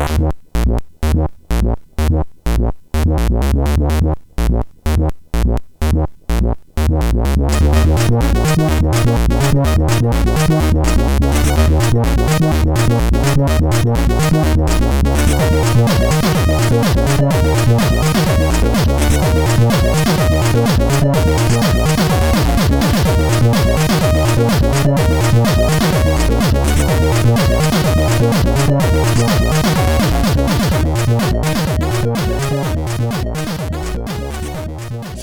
What?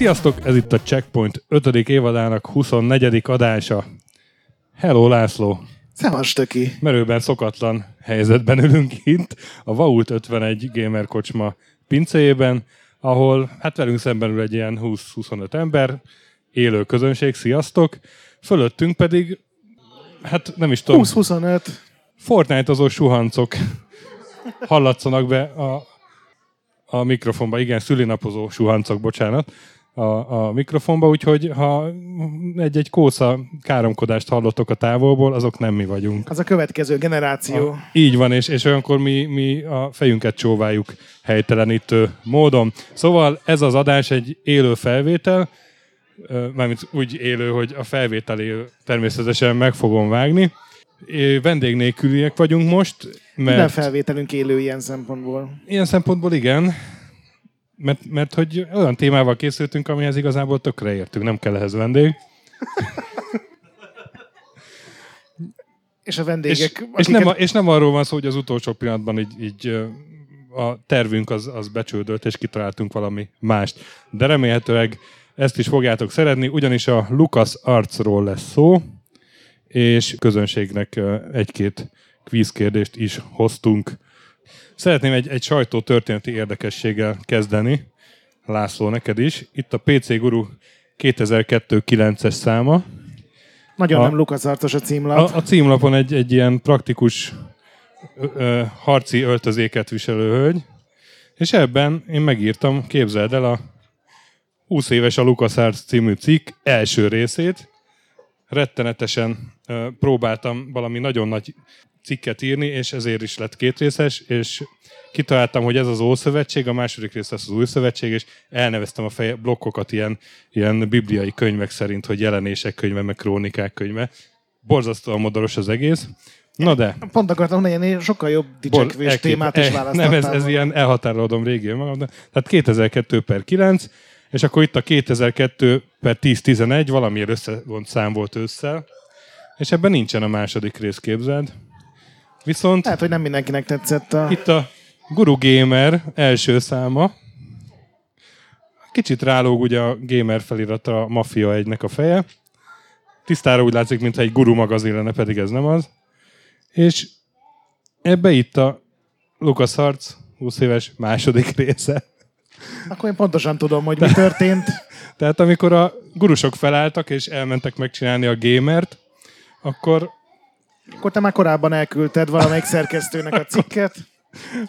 Sziasztok, ez itt a Checkpoint 5. évadának 24. adása. Hello László! Szevas, Töki! Merőben szokatlan helyzetben ülünk itt, a Vault 51 Gamer kocsma pincéjében, ahol hát velünk szemben ül egy ilyen 20-25 ember, élő közönség, sziasztok! Fölöttünk pedig, hát nem is tudom, 20-25. Fortnite-ozó suhancok hallatszanak be a, a mikrofonba. Igen, szülinapozó suhancok, bocsánat a, a mikrofonba, úgyhogy ha egy-egy kósza káromkodást hallottok a távolból, azok nem mi vagyunk. Az a következő generáció. A, így van, és, és olyankor mi, mi a fejünket csóváljuk helytelenítő módon. Szóval ez az adás egy élő felvétel, mármint úgy élő, hogy a felvételé természetesen meg fogom vágni. Vendég nélküliek vagyunk most. Mert Minden felvételünk élő ilyen szempontból. Ilyen szempontból igen mert, mert hogy olyan témával készültünk, amihez igazából tökre értünk, nem kell ehhez vendég. és a vendégek... És, akiket... és, nem, és nem arról van szó, hogy az utolsó pillanatban így, így a tervünk az, az becsődött, és kitaláltunk valami mást. De remélhetőleg ezt is fogjátok szeretni, ugyanis a Lucas Artsról lesz szó, és közönségnek egy-két kvízkérdést is hoztunk Szeretném egy, egy sajtó történeti érdekességgel kezdeni. László, neked is. Itt a PC Guru 2002 9-es száma. Nagyon a, nem lukaszartos a címlap. A, a címlapon egy, egy ilyen praktikus ö, ö, harci öltözéket viselő hölgy, és ebben én megírtam, képzeld el, a 20 éves a LucasArts című cikk első részét. Rettenetesen ö, próbáltam valami nagyon nagy cikket írni, és ezért is lett kétrészes, és kitaláltam, hogy ez az Ószövetség, a második rész lesz az Új Szövetség, és elneveztem a feje, blokkokat ilyen, ilyen bibliai könyvek szerint, hogy jelenések könyve, meg krónikák könyve. Borzasztóan modoros az egész. Na de. Pont akartam mondani, én sokkal jobb dicsekvés Bor, témát is eh, választottam. Nem, ez, ez ilyen elhatárolom régi magam. De, tehát 2002 per 9, és akkor itt a 2002 per 10-11, valamiért összevont szám volt ősszel, és ebben nincsen a második rész, képzeld. Viszont... Lehet, hogy nem mindenkinek tetszett a... Itt a Guru Gamer első száma. Kicsit rálóg ugye a Gamer felirata a Mafia egynek a feje. Tisztára úgy látszik, mintha egy guru magazin lenne, pedig ez nem az. És ebbe itt a Lucas Harc 20 éves második része. Akkor én pontosan tudom, hogy mi történt. Tehát amikor a gurusok felálltak és elmentek megcsinálni a gamert, akkor akkor te már korábban elküldted valamelyik szerkesztőnek a cikket.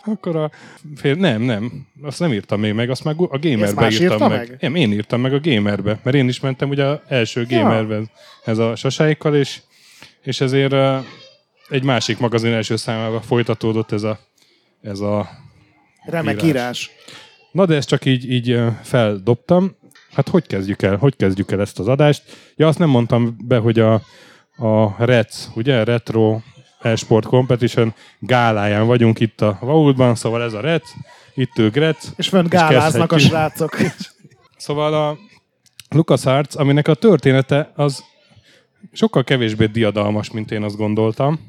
Akkor a... Fél... Nem, nem. Azt nem írtam még meg, azt már a gamerbe írtam meg. meg. Nem, én írtam meg a gamerbe, mert én is mentem ugye az első gamerbe ez a sasáikkal, és, és ezért egy másik magazin első számával folytatódott ez a, ez a Remek írás. írás. Na de ezt csak így, így feldobtam. Hát hogy kezdjük el? Hogy kezdjük el ezt az adást? Ja, azt nem mondtam be, hogy a, a REC, ugye, Retro Esport Competition gáláján vagyunk itt a Vaultban, szóval ez a REC, itt ők REC. És fönn gáláznak a srácok. szóval a LucasArts, aminek a története az sokkal kevésbé diadalmas, mint én azt gondoltam,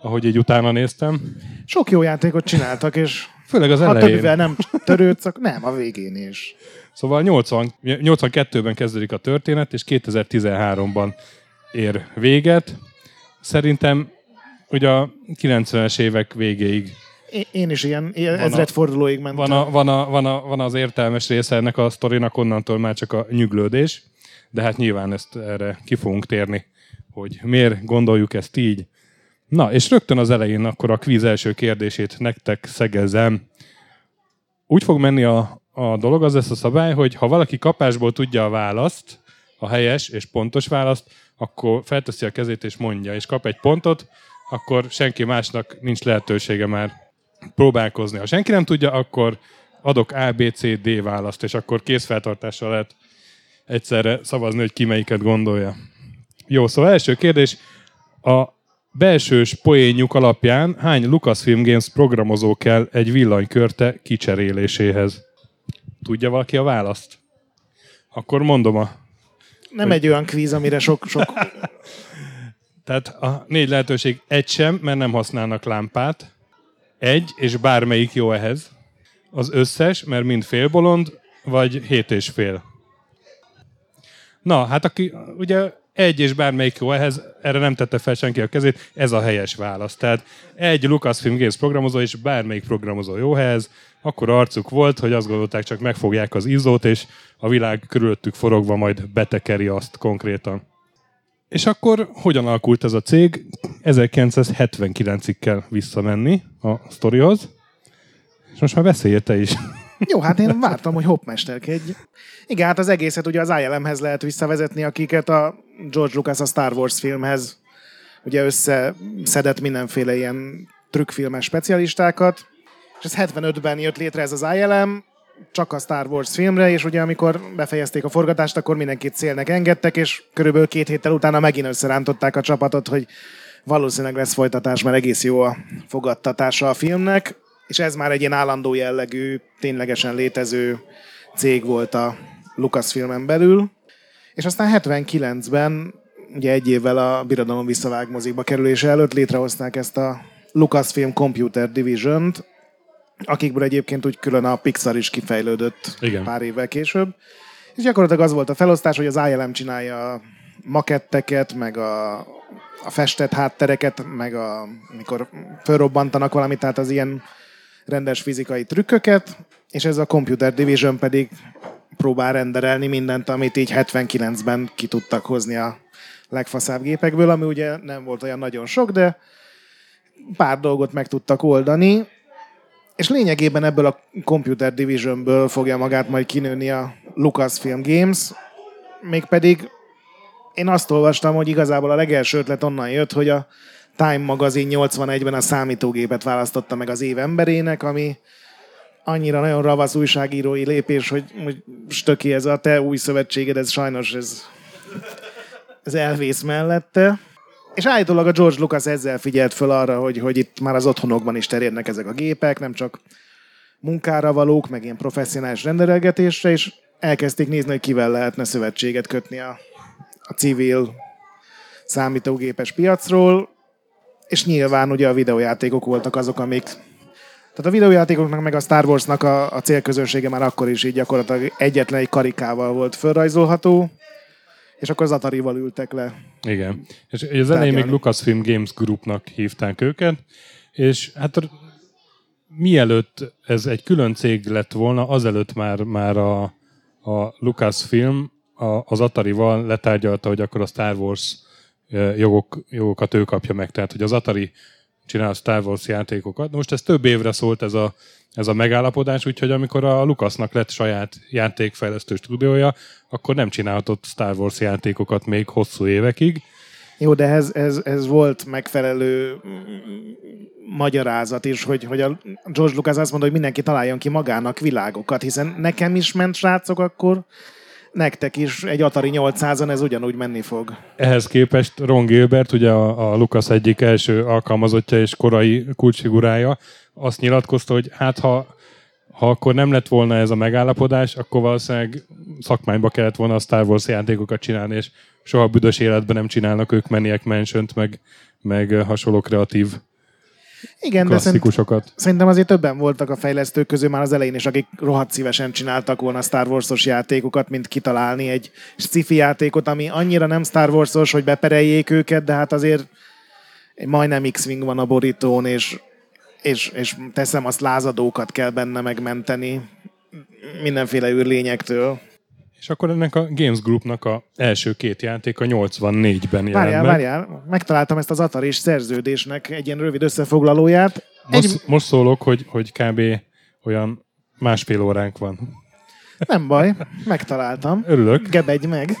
ahogy így utána néztem. Sok jó játékot csináltak, és Főleg az elején. Ha többivel nem törődsz, nem, a végén is. Szóval 80, 82-ben kezdődik a történet, és 2013-ban ér véget. Szerintem ugye a 90-es évek végéig én is ilyen ezredfordulóig mentem. Van, a, van, a, van, a, van az értelmes része ennek a sztorinak, onnantól már csak a nyüglődés, de hát nyilván ezt erre ki fogunk térni, hogy miért gondoljuk ezt így. Na, és rögtön az elején akkor a kvíz első kérdését nektek szegezem. Úgy fog menni a, a dolog, az lesz a szabály, hogy ha valaki kapásból tudja a választ, a helyes és pontos választ, akkor felteszi a kezét és mondja, és kap egy pontot, akkor senki másnak nincs lehetősége már próbálkozni. Ha senki nem tudja, akkor adok A, B, C, D választ, és akkor készfeltartással lehet egyszerre szavazni, hogy ki melyiket gondolja. Jó, szóval első kérdés. A belsős poénjuk alapján hány Lucasfilm Games programozó kell egy villanykörte kicseréléséhez? Tudja valaki a választ? Akkor mondom a... Nem egy olyan kvíz, amire sok, sok Tehát a négy lehetőség egy sem, mert nem használnak lámpát. Egy, és bármelyik jó ehhez. Az összes, mert mind félbolond, vagy hét és fél. Na, hát aki ugye egy és bármelyik jó ehhez, erre nem tette fel senki a kezét, ez a helyes válasz. Tehát egy Lucasfilm Games programozó és bármelyik programozó jó ehhez, akkor arcuk volt, hogy azt gondolták, csak megfogják az izzót, és a világ körülöttük forogva majd betekeri azt konkrétan. És akkor hogyan alakult ez a cég? 1979-ig kell visszamenni a sztorihoz. És most már beszélj te is. Jó, hát én vártam, hogy hoppmesterkedj. Igen, hát az egészet ugye az ILM-hez lehet visszavezetni, akiket a George Lucas a Star Wars filmhez ugye összeszedett mindenféle ilyen trükkfilmes specialistákat, és ez 75-ben jött létre ez az ILM, csak a Star Wars filmre, és ugye amikor befejezték a forgatást, akkor mindenkit célnek engedtek, és körülbelül két héttel utána megint összerántották a csapatot, hogy valószínűleg lesz folytatás, mert egész jó a fogadtatása a filmnek, és ez már egy ilyen állandó jellegű, ténylegesen létező cég volt a Lucasfilmen belül. És aztán 79-ben, ugye egy évvel a Birodalom visszavág mozikba kerülése előtt létrehozták ezt a Lucasfilm Computer Division-t, akikből egyébként úgy külön a Pixar is kifejlődött Igen. pár évvel később. És gyakorlatilag az volt a felosztás, hogy az ILM csinálja a maketteket, meg a, a festett háttereket, meg a, mikor fölrobbantanak valamit, tehát az ilyen rendes fizikai trükköket, és ez a Computer Division pedig próbál renderelni mindent, amit így 79-ben ki tudtak hozni a legfaszább gépekből, ami ugye nem volt olyan nagyon sok, de pár dolgot meg tudtak oldani, és lényegében ebből a Computer Divisionből fogja magát majd kinőni a Lucasfilm Games, mégpedig én azt olvastam, hogy igazából a legelső ötlet onnan jött, hogy a Time magazin 81-ben a számítógépet választotta meg az év emberének, ami annyira nagyon ravasz újságírói lépés, hogy, hogy stöki ez a te új szövetséged, ez sajnos ez, ez elvész mellette. És állítólag a George Lucas ezzel figyelt föl arra, hogy, hogy itt már az otthonokban is terjednek ezek a gépek, nem csak munkára valók, meg ilyen professzionális rendelgetésre, és elkezdték nézni, hogy kivel lehetne szövetséget kötni a, a civil számítógépes piacról, és nyilván ugye a videójátékok voltak azok, amik tehát a videójátékoknak meg a Star Warsnak a, a célközönsége már akkor is így gyakorlatilag egyetlen egy karikával volt felrajzolható, és akkor az Atari-val ültek le. Igen. És az elején még Lucasfilm Games Groupnak hívták őket, és hát mielőtt ez egy külön cég lett volna, azelőtt már, már a, a Lucasfilm a, az Atari-val letárgyalta, hogy akkor a Star Wars jogok, jogokat ő kapja meg. Tehát, hogy az Atari csinál a Star Wars játékokat. Most ez több évre szólt ez a, ez a megállapodás, úgyhogy amikor a Lucasnak lett saját játékfejlesztő stúdiója, akkor nem csinálhatott Star Wars játékokat még hosszú évekig. Jó, de ez, ez, ez volt megfelelő magyarázat is, hogy, hogy a George Lucas azt mondta, hogy mindenki találjon ki magának világokat, hiszen nekem is ment srácok akkor, nektek is egy Atari 800-on ez ugyanúgy menni fog. Ehhez képest Ron Gilbert, ugye a, a Lucas egyik első alkalmazottja és korai kulcsfigurája, azt nyilatkozta, hogy hát ha, ha akkor nem lett volna ez a megállapodás, akkor valószínűleg szakmányba kellett volna a Star Wars játékokat csinálni, és soha büdös életben nem csinálnak ők Maniac mansion meg, meg hasonló kreatív igen, de szerint, szerintem azért többen voltak a fejlesztők közül már az elején is, akik rohadt szívesen csináltak volna Star Wars-os játékokat, mint kitalálni egy sci-fi játékot, ami annyira nem Star Wars-os, hogy bepereljék őket, de hát azért majdnem X-Wing van a borítón, és, és, és teszem azt lázadókat kell benne megmenteni mindenféle űrlényektől. És akkor ennek a Games Groupnak a első két játék a 84-ben jelent Várjál, várjál, megtaláltam ezt az Atari szerződésnek egy ilyen rövid összefoglalóját. Most, egy... most szólok, hogy, hogy kb. olyan másfél óránk van. Nem baj, megtaláltam. Örülök. Gebedj meg.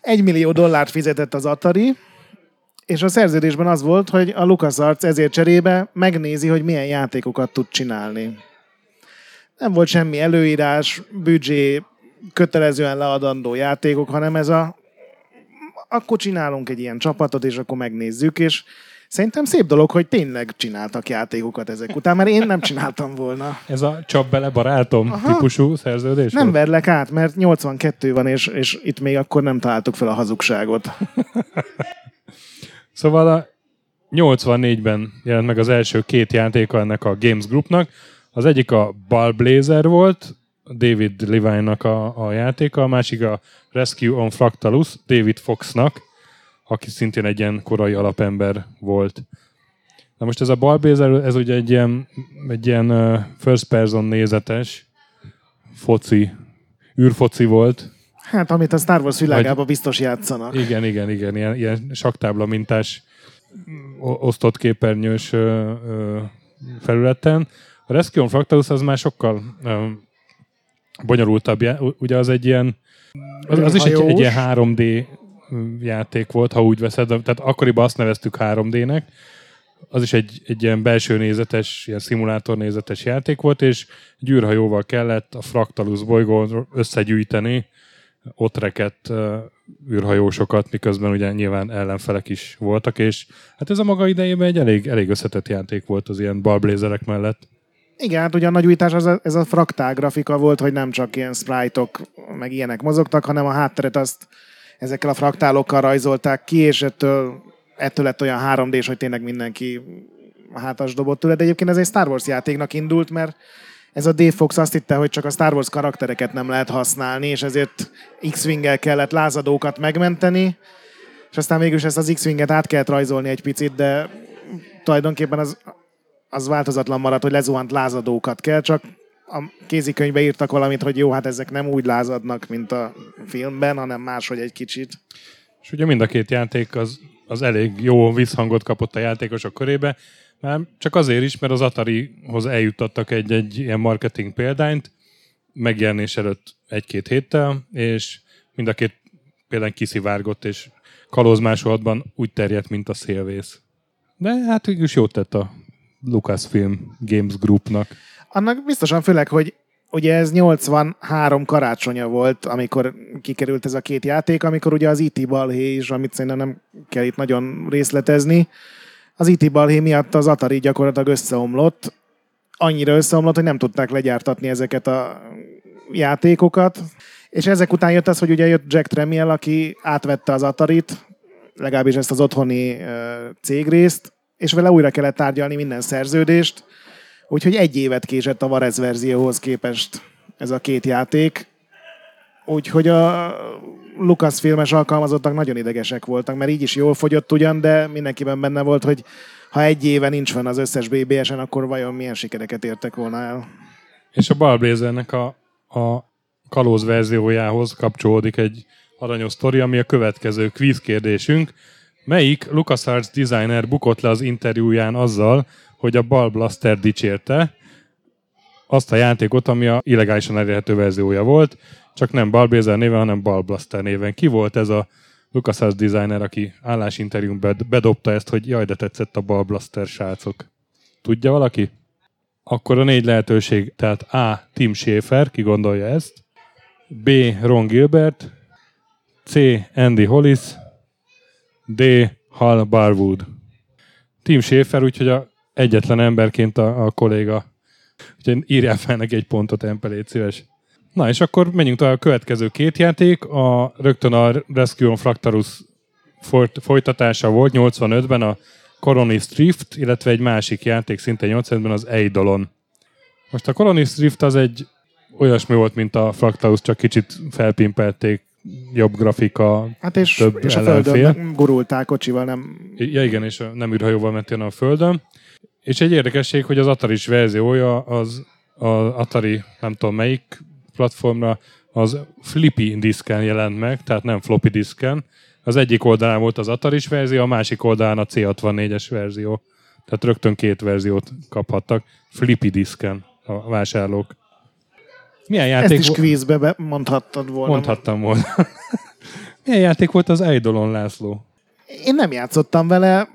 Egy millió dollárt fizetett az Atari, és a szerződésben az volt, hogy a LucasArts ezért cserébe megnézi, hogy milyen játékokat tud csinálni. Nem volt semmi előírás, büdzsé, kötelezően leadandó játékok, hanem ez a akkor csinálunk egy ilyen csapatot, és akkor megnézzük, és Szerintem szép dolog, hogy tényleg csináltak játékokat ezek után, mert én nem csináltam volna. Ez a csap bele barátom Aha. típusú szerződés? Nem volt? verlek át, mert 82 van, és, és itt még akkor nem találtuk fel a hazugságot. szóval a 84-ben jelent meg az első két játéka ennek a Games Groupnak. Az egyik a Ball Blazer volt, David Levine-nak a, a játéka, a másik a Rescue on Fractalus, David Foxnak, aki szintén egy ilyen korai alapember volt. Na most ez a Ballblazer, ez ugye egy ilyen, egy ilyen first person nézetes foci, űrfoci volt. Hát, amit a Star Wars világában Vagy, biztos játszanak. Igen, igen, igen, ilyen, ilyen saktábla mintás osztott képernyős ö, ö, felületen. A Rescue on Fractalus az már sokkal ö, bonyolultabb. Ugye az egy ilyen, az, az is egy, egy ilyen 3D játék volt, ha úgy veszed. Tehát akkoriban azt neveztük 3D-nek. Az is egy, egy ilyen belső nézetes, ilyen szimulátor nézetes játék volt, és gyűrhajóval kellett a Fractalus bolygón összegyűjteni ott rekett uh, űrhajósokat, miközben ugye nyilván ellenfelek is voltak, és hát ez a maga idejében egy elég, elég összetett játék volt az ilyen balblézerek mellett. Igen, hát ugye a nagy újítás az a, ez a fraktál grafika volt, hogy nem csak ilyen sprite-ok, meg ilyenek mozogtak, hanem a hátteret azt ezekkel a fraktálokkal rajzolták ki, és ettől, ettől lett olyan 3D-s, hogy tényleg mindenki hátas dobott tőle. De egyébként ez egy Star Wars játéknak indult, mert ez a Dave Fox azt hitte, hogy csak a Star Wars karaktereket nem lehet használni, és ezért X-Wing-el kellett lázadókat megmenteni, és aztán mégis ezt az X-Winget át kellett rajzolni egy picit, de tulajdonképpen az, az változatlan maradt, hogy lezuhant lázadókat kell, csak a kézikönyvbe írtak valamit, hogy jó, hát ezek nem úgy lázadnak, mint a filmben, hanem máshogy egy kicsit. És ugye mind a két játék az, az elég jó visszhangot kapott a játékosok körébe, már csak azért is, mert az Atari-hoz eljutottak egy, egy ilyen marketing példányt, megjelenés előtt egy-két héttel, és mind a két példány kiszivárgott, és kalózmásolatban úgy terjedt, mint a szélvész. De hát is jót tett a Lucasfilm Games Groupnak. Annak biztosan főleg, hogy ugye ez 83 karácsonya volt, amikor kikerült ez a két játék, amikor ugye az IT e balhé is, amit szerintem nem kell itt nagyon részletezni, az IT e balhé miatt az Atari gyakorlatilag összeomlott, annyira összeomlott, hogy nem tudták legyártatni ezeket a játékokat, és ezek után jött az, hogy ugye jött Jack Tremiel, aki átvette az Atarit, legalábbis ezt az otthoni cégrészt, és vele újra kellett tárgyalni minden szerződést, Úgyhogy egy évet késett a Varez verzióhoz képest ez a két játék. Úgyhogy a Lucas filmes alkalmazottak nagyon idegesek voltak, mert így is jól fogyott ugyan, de mindenkiben benne volt, hogy ha egy éve nincs van az összes BBS-en, akkor vajon milyen sikereket értek volna el. És a Ballblazernek a, a kalóz verziójához kapcsolódik egy aranyos sztori, ami a következő quiz kérdésünk. Melyik LucasArts designer bukott le az interjúján azzal, hogy a Ball Blaster dicsérte azt a játékot, ami a illegálisan elérhető verziója volt, csak nem Ballblazer néven, hanem Ball Blaster néven. Ki volt ez a LucasArts designer, aki állásinterjún bedobta ezt, hogy jaj, de tetszett a Ball Blaster srácok. Tudja valaki? Akkor a négy lehetőség, tehát A. Tim Schafer, ki gondolja ezt, B. Ron Gilbert, C. Andy Hollis, D. Hal Barwood. Tim Schafer, úgyhogy a egyetlen emberként a, a kolléga. Úgyhogy írjál fel neki egy pontot, Empelét szíves. Na, és akkor menjünk tovább a következő két játék. A, rögtön a Rescue on Fractalus folytatása volt 85-ben a Colonist Rift, illetve egy másik játék szinte 85-ben az Eidolon. Most a Colonist Rift az egy olyasmi volt, mint a Fractalus, csak kicsit felpimpelték, jobb grafika, hát és, több és a földön gurultál kocsival, nem... Ja igen, és nem űrhajóval mentél a földön. És egy érdekesség, hogy az atari verziója az az Atari, nem tudom melyik platformra, az flippy diszken jelent meg, tehát nem floppy diszken. Az egyik oldalán volt az atari verzió, a másik oldalán a C64-es verzió. Tehát rögtön két verziót kaphattak. Flippy diszken a vásárlók. Milyen játék Ezt is kvízbe be mondhattad volna. Mondhattam volna. Milyen játék volt az Eidolon, László? Én nem játszottam vele,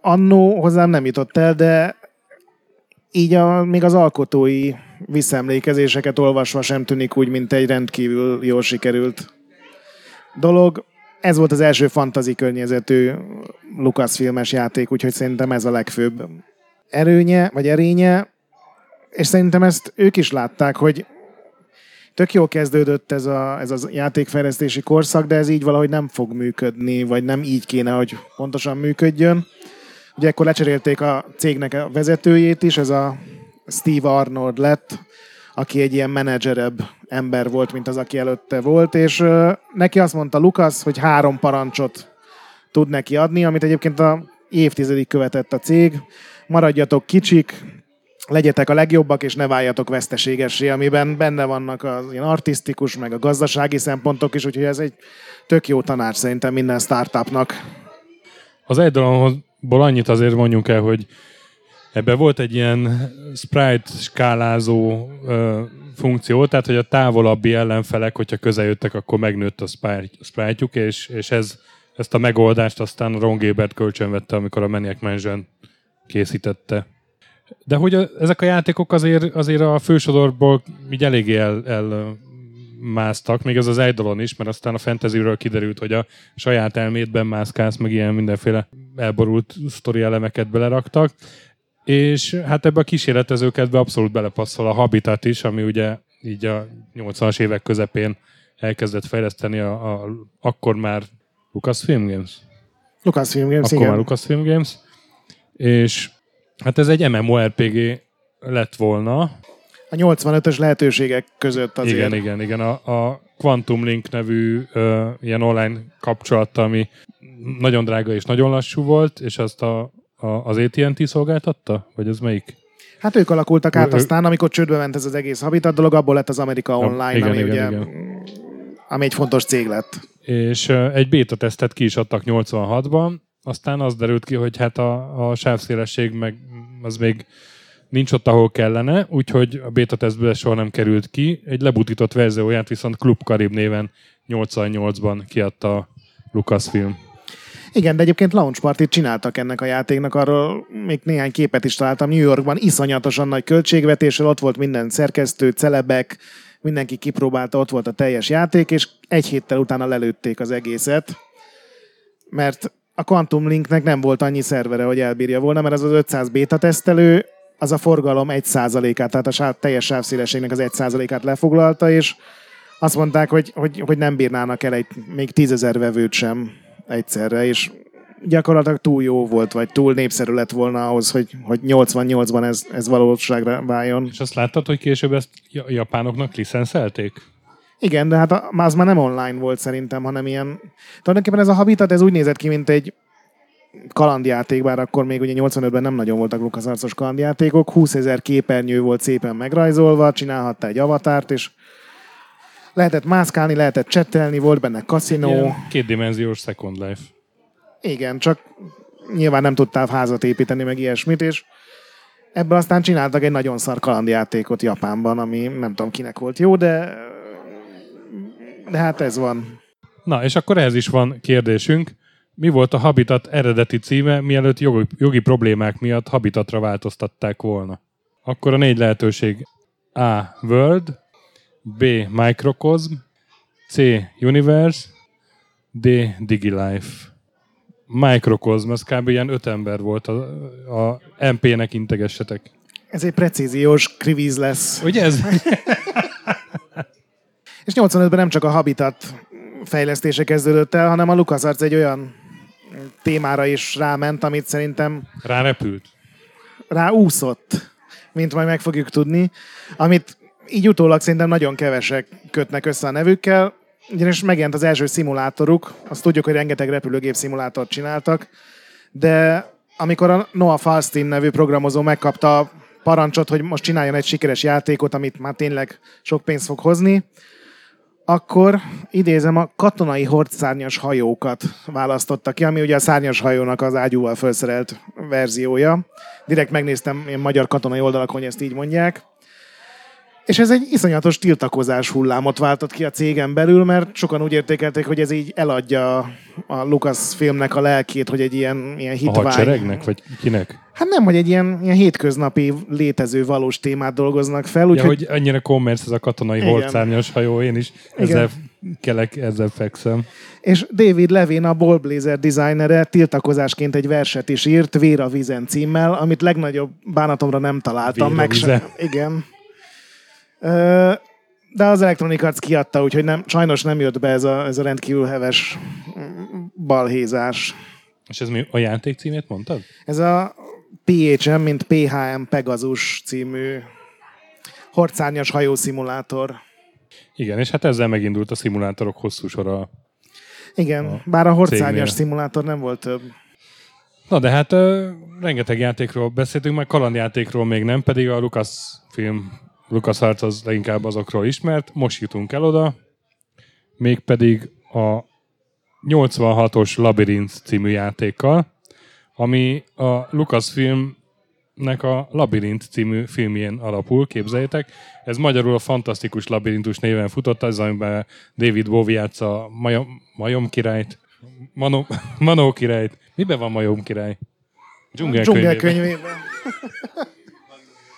annó hozzám nem jutott el, de így a, még az alkotói visszaemlékezéseket olvasva sem tűnik úgy, mint egy rendkívül jól sikerült dolog. Ez volt az első fantazi környezetű Lucasfilmes játék, úgyhogy szerintem ez a legfőbb erőnye, vagy erénye, és szerintem ezt ők is látták, hogy tök jól kezdődött ez a, ez a játékfejlesztési korszak, de ez így valahogy nem fog működni, vagy nem így kéne, hogy pontosan működjön. Ugye ekkor lecserélték a cégnek a vezetőjét is, ez a Steve Arnold lett, aki egy ilyen menedzserebb ember volt, mint az, aki előtte volt, és neki azt mondta Lukasz, hogy három parancsot tud neki adni, amit egyébként a évtizedig követett a cég. Maradjatok kicsik, legyetek a legjobbak, és ne váljatok veszteségessé, amiben benne vannak az ilyen artistikus, meg a gazdasági szempontok is, úgyhogy ez egy tök jó tanács szerintem minden startupnak. Az egy dologból annyit azért mondjunk el, hogy ebben volt egy ilyen sprite skálázó ö, funkció, tehát hogy a távolabbi ellenfelek, hogyha közeljöttek, akkor megnőtt a sprite-juk, és, és ez, ezt a megoldást aztán Ron Gilbert kölcsönvette, amikor a Maniac Mansion készítette. De hogy a, ezek a játékok azért, azért a fősodorból így eléggé el, el másztak, még ez az Eidolon is, mert aztán a fantasyről kiderült, hogy a saját elmédben mászkálsz, meg ilyen mindenféle elborult sztori elemeket beleraktak. És hát ebbe a kísérletezőkedbe abszolút belepasszol a Habitat is, ami ugye így a 80-as évek közepén elkezdett fejleszteni a, a akkor már Lucasfilm Games. Lucasfilm Games, akkor igen. már Lucasfilm Games. És Hát ez egy MMORPG lett volna. A 85-ös lehetőségek között azért. Igen, igen, igen. A, a Quantum Link nevű ö, ilyen online kapcsolat, ami nagyon drága és nagyon lassú volt, és azt a, a, az AT&T szolgáltatta? Vagy ez melyik? Hát ők alakultak át, aztán amikor csődbe ment ez az egész Habitat dolog, abból lett az Amerika Online, igen, ami igen, ugye igen. ami egy fontos cég lett. És egy beta tesztet ki is adtak 86-ban, aztán az derült ki, hogy hát a, a sávszélesség meg az még nincs ott, ahol kellene, úgyhogy a beta tesztből soha nem került ki. Egy lebutított verzióját viszont Club Karib néven 88-ban kiadta a Lucasfilm. Igen, de egyébként launch party csináltak ennek a játéknak, arról még néhány képet is találtam New Yorkban, iszonyatosan nagy költségvetéssel, ott volt minden szerkesztő, celebek, mindenki kipróbálta, ott volt a teljes játék, és egy héttel utána lelőtték az egészet, mert a Quantum Linknek nem volt annyi szervere, hogy elbírja volna, mert az az 500 beta tesztelő, az a forgalom 1%-át, tehát a teljes sávszélességnek az 1%-át lefoglalta, és azt mondták, hogy, hogy, hogy nem bírnának el egy még tízezer vevőt sem egyszerre, és gyakorlatilag túl jó volt, vagy túl népszerű lett volna ahhoz, hogy, hogy 88-ban ez, ez valóságra váljon. És azt láttad, hogy később ezt japánoknak licenszelték? Igen, de hát az már nem online volt szerintem, hanem ilyen... Tulajdonképpen ez a Habitat, ez úgy nézett ki, mint egy kalandjáték, bár akkor még ugye 85-ben nem nagyon voltak LucasArts-os kalandjátékok, 20 ezer képernyő volt szépen megrajzolva, csinálhatta egy avatárt, és lehetett mászkálni, lehetett csettelni, volt benne kaszinó. kétdimenziós Second Life. Igen, csak nyilván nem tudtál házat építeni, meg ilyesmit, és ebből aztán csináltak egy nagyon szar kalandjátékot Japánban, ami nem tudom kinek volt jó, de de hát ez van. Na, és akkor ehhez is van kérdésünk. Mi volt a Habitat eredeti címe, mielőtt jogi, jogi problémák miatt Habitatra változtatták volna? Akkor a négy lehetőség A. World B. Microcosm C. Universe D. Digilife Microcosm, az kb. ilyen öt ember volt a, a MP-nek integessetek. Ez egy precíziós krivíz lesz. Ugye ez? És 85-ben nem csak a Habitat fejlesztése kezdődött el, hanem a LucasArts egy olyan témára is ráment, amit szerintem... Rárepült? Ráúszott, mint majd meg fogjuk tudni, amit így utólag szerintem nagyon kevesek kötnek össze a nevükkel, ugyanis megjelent az első szimulátoruk, azt tudjuk, hogy rengeteg repülőgép szimulátort csináltak, de amikor a Noah Falstein nevű programozó megkapta a parancsot, hogy most csináljon egy sikeres játékot, amit már tényleg sok pénzt fog hozni, akkor idézem, a katonai hordszárnyas hajókat választotta ki, ami ugye a szárnyas hajónak az ágyúval felszerelt verziója. Direkt megnéztem ilyen magyar katonai oldalakon, hogy ezt így mondják. És ez egy iszonyatos tiltakozás hullámot váltott ki a cégen belül, mert sokan úgy értékelték, hogy ez így eladja a Lucas filmnek a lelkét, hogy egy ilyen, ilyen A hitvány. hadseregnek, vagy kinek? Hát nem, hogy egy ilyen, ilyen hétköznapi létező valós témát dolgoznak fel, Ja, úgyhogy hogy annyira kommersz ez a katonai Igen. hordszárnyas hajó, én is ezzel kelek, ezzel fekszem. És David Levin, a Ballblazer designere tiltakozásként egy verset is írt, Vér a vízen címmel, amit legnagyobb bánatomra nem találtam. Vér a meg vízen. se. Igen. De az Electronic Arts kiadta, úgyhogy nem, sajnos nem jött be ez a, ez a rendkívül heves balhézás. És ez mi a játék címét mondtad? Ez a PHM, mint PHM Pegasus című hordszárnyas hajószimulátor. Igen, és hát ezzel megindult a szimulátorok hosszú sora. Igen, A bár a hordszárnyas cégnél. szimulátor nem volt több. Na de hát ö, rengeteg játékról beszéltünk, meg kalandjátékról még nem, pedig a Lucas film, Lucas Arts az leginkább azokról ismert. Most jutunk el oda, mégpedig a 86-os Labyrinth című játékkal, ami a Lucas filmnek a Labyrinth című filmjén alapul, képzeljétek. Ez magyarul a Fantasztikus Labirintus néven futott, az, amiben David Bowie játsza Majom, Majom királyt, Manó, Manó királyt. Miben van Majom király? Dzsungel Dzsungel könyvében. könyvében.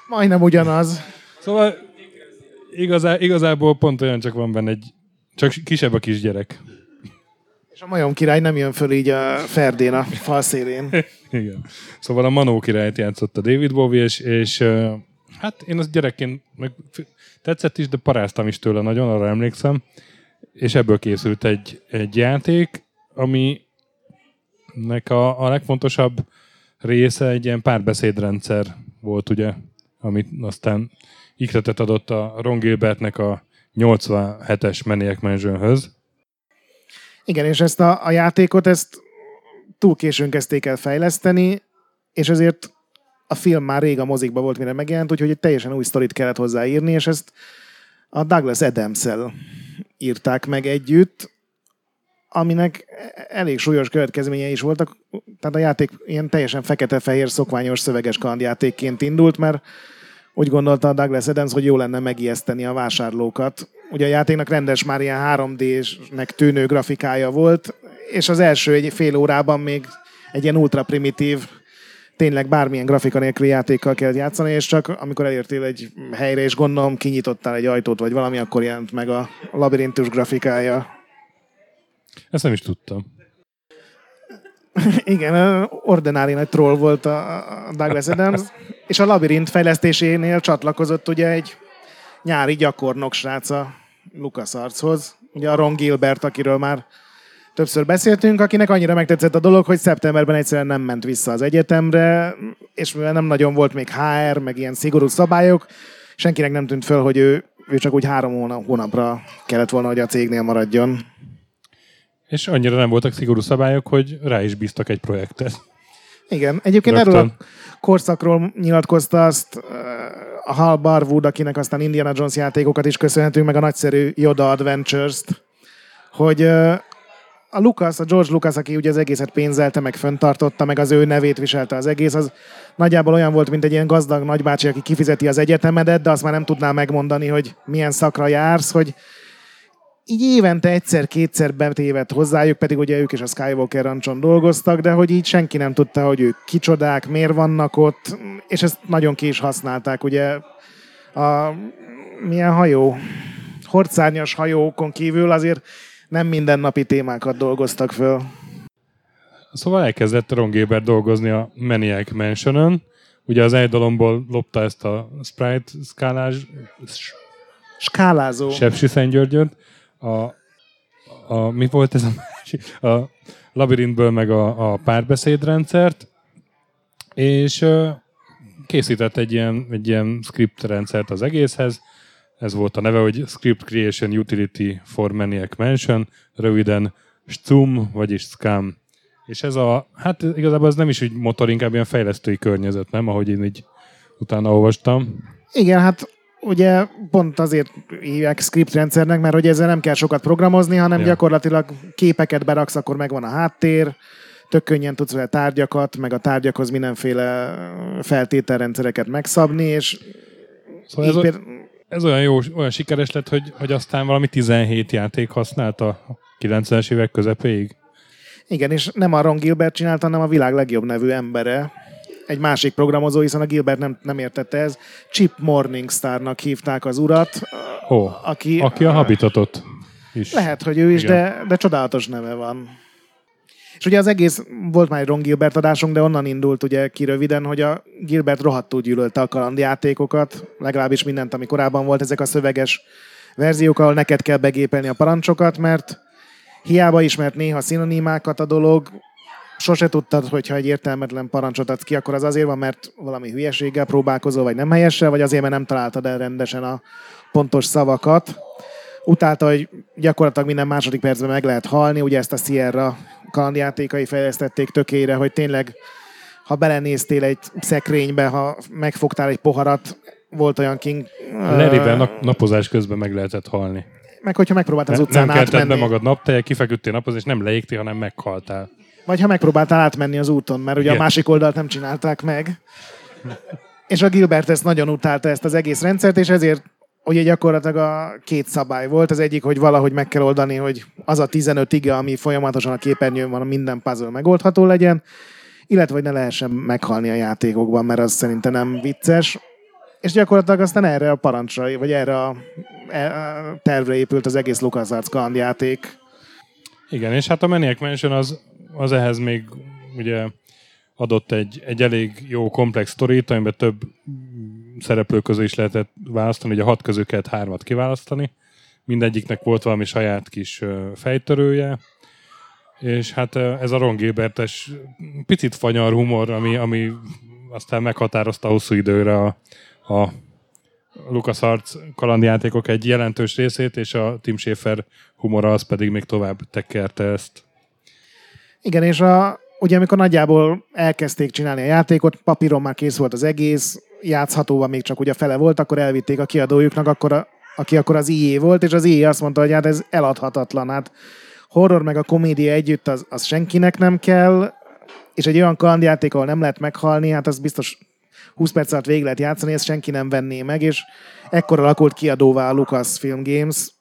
Majdnem ugyanaz. Szóval igazá, igazából pont olyan csak van benne egy, csak kisebb a kisgyerek. És a majom király nem jön föl így a Ferdén a falszélén. Igen. Szóval a Manó királyt játszotta David Bowie, és, és hát én az gyerekként meg tetszett is, de paráztam is tőle nagyon, arra emlékszem. És ebből készült egy, egy játék, ami nek a, a legfontosabb része egy ilyen párbeszédrendszer volt, ugye, amit aztán ikletet adott a Ron Gilbertnek a 87-es Maniac Mansionhöz. Igen, és ezt a, a játékot ezt túl későn kezdték el fejleszteni, és ezért a film már rég a mozikba volt, mire megjelent, úgyhogy egy teljesen új sztorit kellett hozzáírni, és ezt a Douglas adams írták meg együtt, aminek elég súlyos következményei is voltak. Tehát a játék ilyen teljesen fekete-fehér, szokványos szöveges kalandjátékként indult, mert úgy gondolta a Douglas Adams, hogy jó lenne megijeszteni a vásárlókat. Ugye a játéknak rendes már ilyen 3D-nek tűnő grafikája volt, és az első egy fél órában még egy ilyen ultra primitív, tényleg bármilyen grafika nélküli játékkal kellett játszani, és csak amikor elértél egy helyre, és gondolom kinyitottál egy ajtót, vagy valami, akkor jelent meg a labirintus grafikája. Ezt nem is tudtam. Igen, ordinári nagy troll volt a Douglas Adams, és a labirint fejlesztésénél csatlakozott ugye egy nyári gyakornok srác a LucasArtshoz, ugye a Ron Gilbert, akiről már többször beszéltünk, akinek annyira megtetszett a dolog, hogy szeptemberben egyszerűen nem ment vissza az egyetemre, és mivel nem nagyon volt még HR, meg ilyen szigorú szabályok, senkinek nem tűnt föl, hogy ő, ő csak úgy három hónap, hónapra kellett volna, hogy a cégnél maradjon. És annyira nem voltak szigorú szabályok, hogy rá is bíztak egy projektet. Igen, egyébként Rögtön. erről a korszakról nyilatkozta azt a Hal Barwood, akinek aztán Indiana Jones játékokat is köszönhetünk, meg a nagyszerű Yoda Adventures-t, hogy a Lucas, a George Lucas, aki ugye az egészet pénzelte, meg föntartotta, meg az ő nevét viselte az egész, az nagyjából olyan volt, mint egy ilyen gazdag nagybácsi, aki kifizeti az egyetemedet, de azt már nem tudná megmondani, hogy milyen szakra jársz, hogy így évente egyszer-kétszer betévedt hozzájuk, pedig ugye ők is a Skywalker rancson dolgoztak, de hogy így senki nem tudta, hogy ők kicsodák, miért vannak ott, és ezt nagyon ki is használták, ugye a milyen hajó, hordszárnyas hajókon kívül azért nem mindennapi témákat dolgoztak föl. Szóval elkezdett Ron Gilbert dolgozni a Maniac Mansion-ön. Ugye az egydalomból lopta ezt a Sprite skálás Skálázó. Sepsi Szentgyörgyöt. A, a, mi volt ez a másik? A labirintből meg a, a párbeszédrendszert, és ö, készített egy ilyen, egy ilyen script rendszert az egészhez. Ez volt a neve, hogy Script Creation Utility for Maniac Mansion, röviden SCUM, vagyis SCAM. És ez a, hát igazából ez nem is úgy motor, inkább ilyen fejlesztői környezet, nem? Ahogy én így utána olvastam. Igen, hát ugye pont azért hívják script rendszernek, mert hogy ezzel nem kell sokat programozni, hanem Ja. gyakorlatilag képeket beraksz, akkor megvan a háttér, tök könnyen tudsz vele tárgyakat, meg a tárgyakhoz mindenféle feltételrendszereket megszabni, és Szóval ez, így o- péld- ez olyan jó, olyan sikeres lett, hogy, hogy aztán valami 17 játék használta a 90-es évek közepéig. Igen, és nem a Ron Gilbert csinálta, hanem a világ legjobb nevű embere. Egy másik programozó, hiszen a Gilbert nem, nem értette ez. Chip Morningstarnak hívták az urat, Ó, aki... aki a Habitatot is. Lehet, hogy ő is, Igen. de, de csodálatos neve van. És ugye az egész, volt már egy Ron Gilbert adásunk, de onnan indult ugye ki röviden, hogy a Gilbert rohadtul gyűlölte a kalandjátékokat, legalábbis mindent, ami korábban volt, ezek a szöveges verziók, ahol neked kell begépelni a parancsokat, mert hiába ismert néha szinonimákat a dolog, sose tudtad, hogyha egy értelmetlen parancsot adsz ki, akkor az azért van, mert valami hülyeséggel próbálkozol, vagy nem helyessel, vagy azért, mert nem találtad el rendesen a pontos szavakat. Utálta, hogy gyakorlatilag minden második percben meg lehet halni, ugye ezt a Sierra kalandjátékai fejlesztették tökére, hogy tényleg ha belenéztél egy szekrénybe, ha megfogtál egy poharat, volt olyan king... Leriben nap, napozás közben meg lehetett halni. Meg hogyha megpróbáltál az Nem, utcán nem átmenni. magad napteje, kifeküdtél napozni, és nem leégtél, hanem meghaltál. Vagy ha megpróbáltál átmenni az úton, mert ugye Igen. a másik oldalt nem csinálták meg. És a Gilbert ezt nagyon utálta ezt az egész rendszert, és ezért ugye gyakorlatilag a két szabály volt. Az egyik, hogy valahogy meg kell oldani, hogy az a 15 ige, ami folyamatosan a képernyőn van, minden puzzle megoldható legyen, illetve hogy ne lehessen meghalni a játékokban, mert az szerintem nem vicces. És gyakorlatilag aztán erre a parancsra, vagy erre a, e- a tervre épült az egész LucasArts kalandjáték. Igen, és hát a Maniac Mansion az, az ehhez még ugye adott egy, egy elég jó komplex sztorit, amiben több szereplő közül is lehetett választani, ugye a hat közül kellett hármat kiválasztani. Mindegyiknek volt valami saját kis fejtörője, és hát ez a Ron Gilbertes picit fanyar humor, ami, ami aztán meghatározta hosszú időre a, a LucasArts kalandjátékok egy jelentős részét, és a Tim Schafer humora az pedig még tovább tekerte ezt. Igen, és a, ugye amikor nagyjából elkezdték csinálni a játékot, papíron már kész volt az egész, játszhatóban még csak ugye fele volt, akkor elvitték a kiadójuknak, akkor a, aki akkor az IE volt, és az IE azt mondta, hogy hát ez eladhatatlan, hát horror meg a komédia együtt az, az senkinek nem kell, és egy olyan kalandjáték, ahol nem lehet meghalni, hát az biztos 20 perc alatt végig lehet játszani, ezt senki nem venné meg, és ekkor alakult kiadóvá a Lucasfilm Games,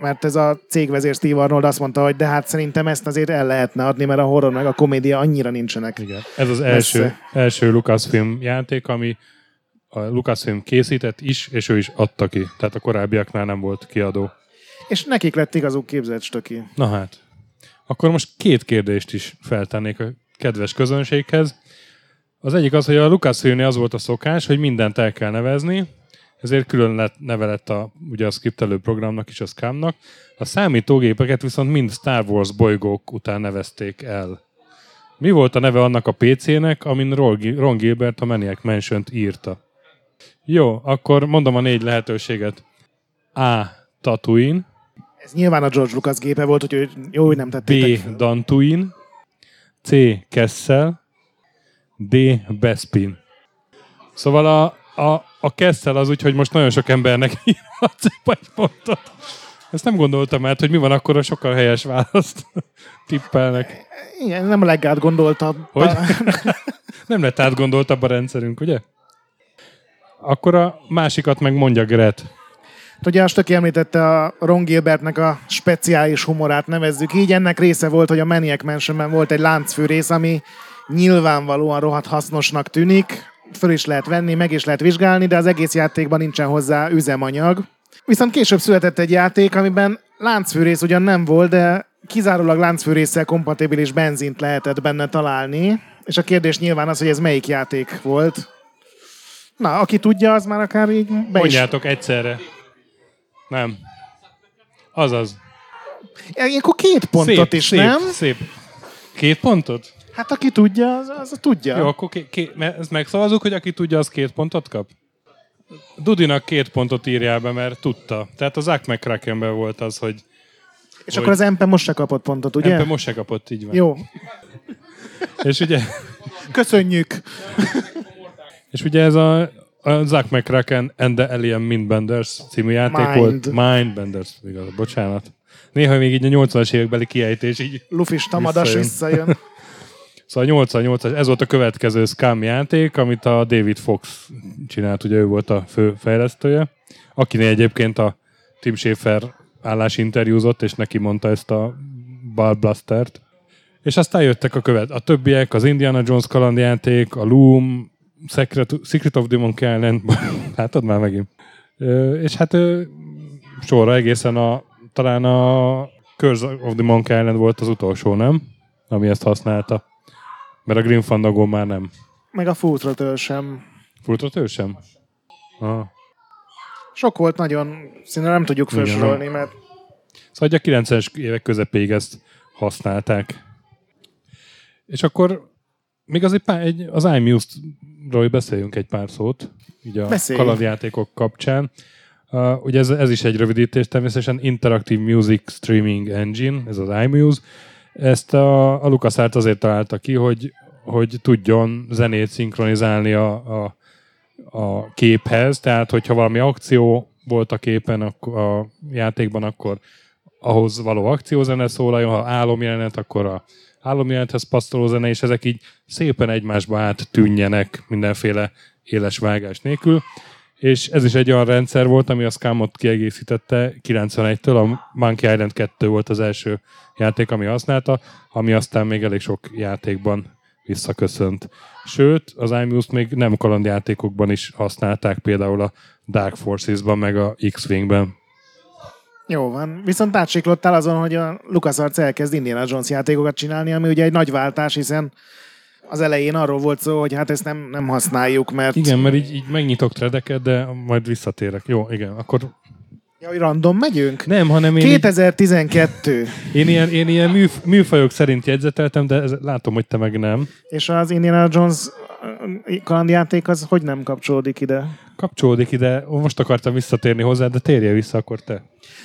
mert ez a cégvezér Steve Arnold azt mondta, hogy de hát szerintem ezt azért el lehetne adni, mert a horror meg a komédia annyira nincsenek. Igen. Ez az első, Messze. első Lucasfilm játék, ami a Lucasfilm készített is, és ő is adta ki. Tehát a korábbiaknál nem volt kiadó. És nekik lett igazuk képzett stöki. Na hát, akkor most két kérdést is feltennék a kedves közönséghez. Az egyik az, hogy a Lucasfilmnél az volt a szokás, hogy mindent el kell nevezni, ezért külön lett, neve lett a, ugye a skriptelő programnak is, a Scamnak. A számítógépeket viszont mind Star Wars bolygók után nevezték el. Mi volt a neve annak a PC-nek, amin Ron Gil- Ron Gilbert a Maniac mansion írta? Jó, akkor mondom a négy lehetőséget. A. Tatooine, Ez nyilván a George Lucas gépe volt, úgyhogy jó, hogy nem tettétek. B. Dantuin, C. Kessel, D. Bespin. Szóval a, a, a Kessel az úgy, hogy most nagyon sok embernek írhatsz egy pontot. Ezt nem gondoltam át, hogy mi van akkor, a sokkal helyes választ tippelnek. Igen, nem a legátgondoltabb. Hogy? Nem lett átgondoltabb a rendszerünk, ugye? Akkor a másikat meg mondja Gret. Ugye a Stöki említette a Ron Gilbertnek a speciális humorát, nevezzük így. Ennek része volt, hogy a Maniac Mansionben volt egy láncfű rész, ami nyilvánvalóan rohadt hasznosnak tűnik. Föl is lehet venni, meg is lehet vizsgálni, de az egész játékban nincsen hozzá üzemanyag. Viszont később született egy játék, amiben láncfűrész ugyan nem volt, de kizárólag láncfűrészsel kompatibilis benzint lehetett benne találni. És a kérdés nyilván az, hogy ez melyik játék volt. Na, aki tudja, az már akár így be is Mondjátok egyszerre. Nem. Azaz. Ilyenkor két pontot szép, is, szép, nem? Szép. Két pontot? Hát aki tudja, az, az tudja. Jó, akkor ké- ké- ezt megszavazunk, hogy aki tudja, az két pontot kap? Dudinak két pontot írjál be, mert tudta. Tehát az McCrackenben volt az, hogy És hogy- akkor az Empe most se kapott pontot, ugye? ebben most se kapott, így van. Jó, És ugye, köszönjük. és ugye ez a, a Zack McCracken and the Alien Mindbenders című játék Mind. volt. Mindbenders, igaz, bocsánat. Néha még így a 80-as évekbeli kiejtés így Lufis tamadas Visszajön. visszajön. Szóval 88 ez volt a következő Scam játék, amit a David Fox csinált, ugye ő volt a fő fejlesztője, akinél egyébként a Tim Schafer állásinterjúzott, és neki mondta ezt a Ball Blastert. És aztán jöttek a követ. A többiek, az Indiana Jones kalandjáték, a Loom, Secret, Secret of the Monkey Island, látod már megint. És hát sorra egészen a, talán a Curse of the Monkey Island volt az utolsó, nem? Ami ezt használta. Mert a Green Fandango már nem. Meg a Full sem. Full ő sem? Ah. Sok volt nagyon, szinte nem tudjuk felsorolni, mert... Szóval a 90-es évek közepéig ezt használták. És akkor még azért pár, egy, az iMuse-ról beszéljünk egy pár szót, így a Beszélj. kalandjátékok kapcsán. Uh, ugye ez, ez is egy rövidítés, természetesen Interactive Music Streaming Engine, ez az iMuse. Ezt a, a LucasArts azért találta ki, hogy, hogy tudjon zenét szinkronizálni a, a, a képhez, tehát hogyha valami akció volt a képen akkor a játékban, akkor ahhoz való akciózene szólaljon, ha álomjelenet, akkor a álomjelenethez passzoló zene, és ezek így szépen egymásba áttűnjenek mindenféle éles vágás nélkül. És ez is egy olyan rendszer volt, ami a Scamot kiegészítette 91-től, a Monkey Island 2 volt az első játék, ami használta, ami aztán még elég sok játékban visszaköszönt. Sőt, az iMuse még nem kalandjátékokban is használták, például a Dark Forces-ban, meg a X-Wing-ben. Jó van. Viszont átsiklottál azon, hogy a LucasArts elkezd Indiana Jones játékokat csinálni, ami ugye egy nagy váltás, hiszen az elején arról volt szó, hogy hát ezt nem, nem használjuk, mert... Igen, mert így, így megnyitok tredeket, de majd visszatérek. Jó, igen, akkor... Ja, hogy random megyünk? Nem, hanem én, 2012. Így, én ilyen, én ilyen műf, műfajok szerint jegyzeteltem, de ez, látom, hogy te meg nem. És az Indiana Jones kalandjáték az hogy nem kapcsolódik ide? Kapcsolódik ide, most akartam visszatérni hozzá, de térje vissza akkor te.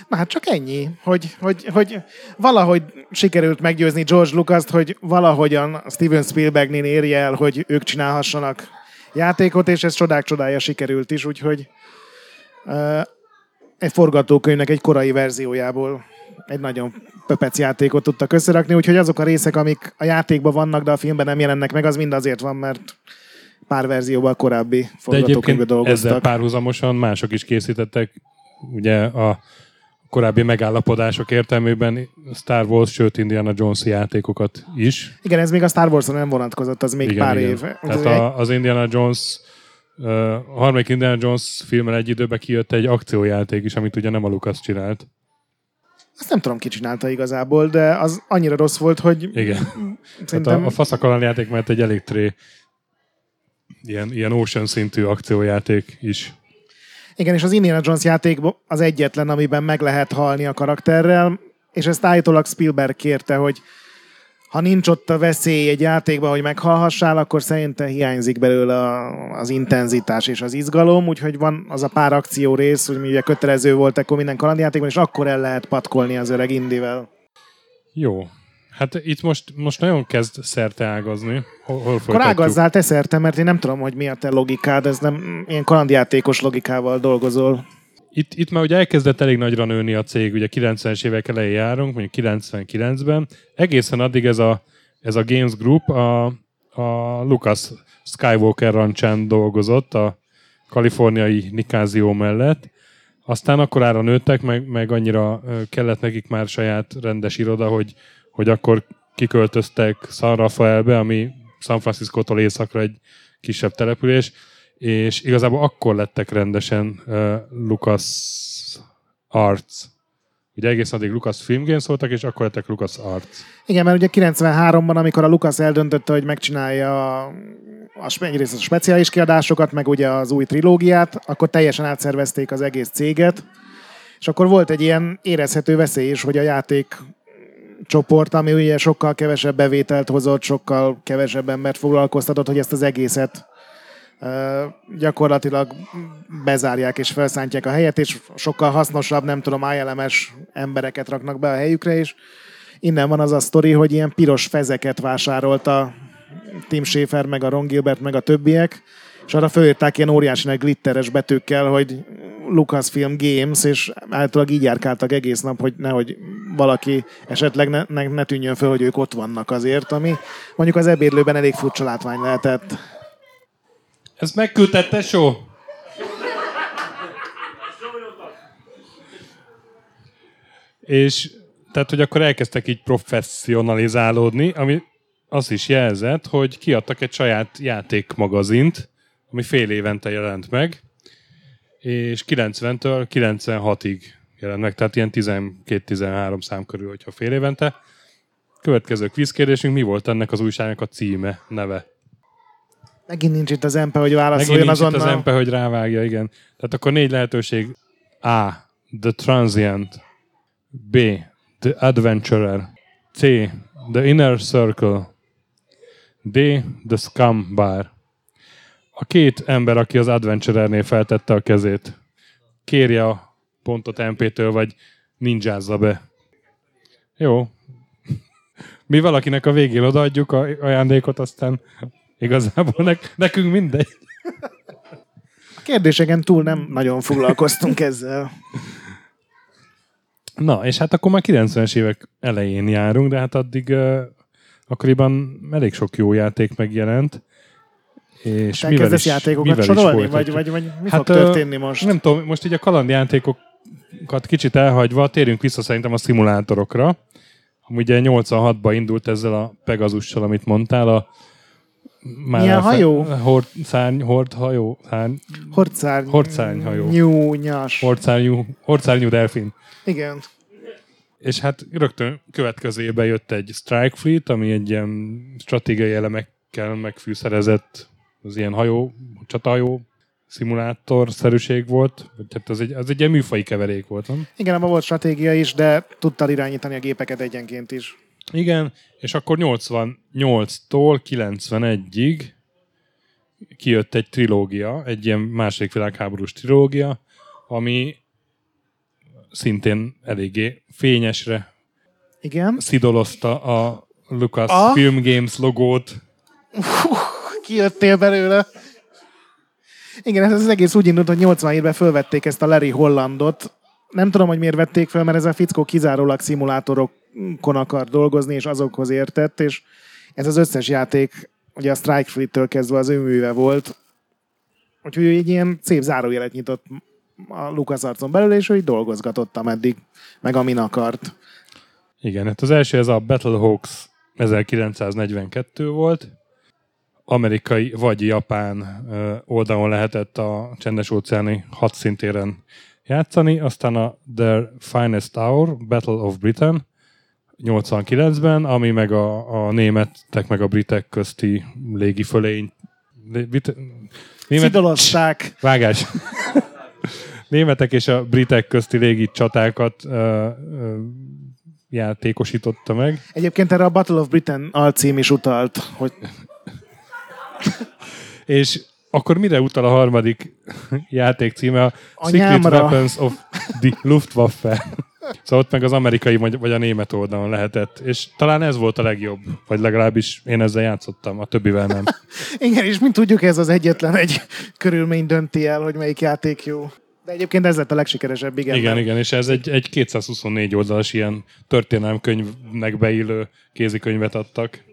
Na hát csak ennyi, hogy, hogy, hogy valahogy sikerült meggyőzni George Lucas-t, hogy valahogyan Steven Spielbergnél érje el, hogy ők csinálhassanak játékot, és ez csodák csodája sikerült is, úgyhogy uh, egy forgatókönyvnek egy korai verziójából egy nagyon pöpec játékot tudtak összerakni, úgyhogy azok a részek, amik a játékban vannak, de a filmben nem jelennek meg, az mind azért van, mert pár verzióval korábbi forgatókönyvbe dolgoztak. ezzel párhuzamosan mások is készítettek, ugye a korábbi megállapodások értelmében Star Wars, sőt Indiana Jones játékokat is. Igen, ez még a Star Wars-on nem vonatkozott, az még igen, pár igen. év. Tehát a, az Indiana Jones a harmadik Indiana Jones filmen egy időben kijött egy akciójáték is, amit ugye nem a Lucas csinált. Azt nem tudom, ki csinálta igazából, de az annyira rossz volt, hogy... Igen. Szerintem... Hát a, a faszakalan játék mert egy elég tré ilyen, ilyen Ocean szintű akciójáték is. Igen, és az Indiana Jones játék az egyetlen, amiben meg lehet halni a karakterrel, és ezt állítólag Spielberg kérte, hogy ha nincs ott a veszély egy játékban, hogy meghalhassál, akkor szerinte hiányzik belőle az intenzitás és az izgalom, úgyhogy van az a pár akció rész, hogy ugye kötelező volt akkor minden kalandjátékban, és akkor el lehet patkolni az öreg Indivel. Jó. Hát itt most, most nagyon kezd szerte ágazni. Hol, hol Akkor ágazzál te szerte, mert én nem tudom, hogy mi a te logikád, ez nem ilyen kalandjátékos logikával dolgozol. Itt, itt már ugye elkezdett elég nagyra nőni a cég, ugye 90-es évek elején járunk, mondjuk 99-ben. Egészen addig ez a, ez a Games Group a, a Lucas Skywalker rancsán dolgozott, a kaliforniai Nikázió mellett. Aztán akkor ára nőttek, meg, meg annyira kellett nekik már saját rendes iroda, hogy, hogy akkor kiköltöztek San Rafaelbe, ami San Francisco-tól északra egy kisebb település, és igazából akkor lettek rendesen uh, Lucas Arts. Ugye egész addig Lucas Film Games voltak, és akkor lettek Lucas Arts. Igen, mert ugye 93-ban, amikor a Lucas eldöntötte, hogy megcsinálja a, a, egyrészt a speciális kiadásokat, meg ugye az új trilógiát, akkor teljesen átszervezték az egész céget, és akkor volt egy ilyen érezhető veszély is, hogy a játék csoport, ami ugye sokkal kevesebb bevételt hozott, sokkal kevesebb embert foglalkoztatott, hogy ezt az egészet gyakorlatilag bezárják és felszántják a helyet, és sokkal hasznosabb, nem tudom, ILMS embereket raknak be a helyükre, és innen van az a sztori, hogy ilyen piros fezeket vásárolt a Tim Schafer, meg a Ron Gilbert, meg a többiek, és arra fölírták ilyen óriási glitteres betűkkel, hogy Lucasfilm Games, és általában így járkáltak egész nap, hogy nehogy valaki esetleg ne, ne, ne tűnjön föl, hogy ők ott vannak azért, ami mondjuk az ebédlőben elég furcsa látvány lehetett. Ez megküldted, tesó? És tehát, hogy akkor elkezdtek így professzionalizálódni, ami azt is jelzett, hogy kiadtak egy saját játékmagazint, ami fél évente jelent meg, és 90-től 96-ig jelent meg, tehát ilyen 12-13 szám körül, hogyha fél évente. Következő kvízkérdésünk, mi volt ennek az újságnak a címe, neve? Megint nincs itt az empe, hogy válaszoljon Megint nincs azonnal. itt az empe, hogy rávágja, igen. Tehát akkor négy lehetőség. A. The Transient. B. The Adventurer. C. The Inner Circle. D. The Scum Bar. A két ember, aki az Adventurernél feltette a kezét, kérje a pontot MP-től, vagy ninjázza be. Jó. Mi valakinek a végén odaadjuk a ajándékot, aztán igazából nek- nekünk mindegy. A kérdéseken túl nem nagyon foglalkoztunk ezzel. Na, és hát akkor már 90-es évek elején járunk, de hát addig uh, akkoriban elég sok jó játék megjelent. És mivel Elkezdesz is, játékokat mivel sorolni? Vagy, vagy, vagy mi Hát, fog történni most? Nem tudom, most így a kalandjátékokat kicsit elhagyva, térjünk vissza szerintem a szimulátorokra. Ugye 86-ban indult ezzel a Pegasussal, amit mondtál, a már Milyen hajó? Hord, szárny, hord hajó, szárny, Hordszárny. Hordszárnyhajó. Nyúnyas. hordszárnyú, hordszárnyú delfin. Igen. És hát rögtön következőben jött egy Strike Fleet, ami egy ilyen stratégiai elemekkel megfűszerezett, az ilyen hajó, csatahajó szimulátor-szerűség volt. Vagy Hát az egy, az egy ilyen műfai keverék volt, nem? Igen, abban volt stratégia is, de tudtad irányítani a gépeket egyenként is. Igen, és akkor 88-tól 91-ig kijött egy trilógia, egy ilyen második világháborús trilógia, ami szintén eléggé fényesre Igen. szidolozta a Lucas A? Film Games logót. Kijöttél belőle. Igen, ez az egész úgy indult, hogy 87-ben fölvették ezt a Larry Hollandot. Nem tudom, hogy miért vették fel, mert ez a fickó kizárólag szimulátorokon akar dolgozni, és azokhoz értett, és ez az összes játék, ugye a Strike Fleet-től kezdve az ő műve volt. Úgyhogy ő egy ilyen szép zárójelet nyitott a Lucas arcon belül, és ő így dolgozgatott ameddig, meg amin akart. Igen, hát az első ez a Battlehawks 1942 volt. Amerikai vagy japán oldalon lehetett a csendes óceáni hadszintéren játszani, aztán a The Finest Hour, Battle of Britain 89-ben, ami meg a, a németek meg a britek közti légi fölény német, Szidolozták. Vágás. Németek és a britek közti légi csatákat ö, ö, játékosította meg. Egyébként erre a Battle of Britain alcím is utalt, hogy És akkor mire utal a harmadik játék címe? A Secret. Weapons of the Luftwaffe. Szóval ott meg az amerikai vagy a német oldalon lehetett. És talán ez volt a legjobb. Vagy legalábbis én ezzel játszottam, a többivel nem. Igen, és mint tudjuk, ez az egyetlen egy körülmény dönti el, hogy melyik játék jó. De egyébként ez lett a legsikeresebb, igen. Igen, igen, és ez egy, egy 224 oldalas ilyen történelmkönyvnek beillő kézikönyvet adtak.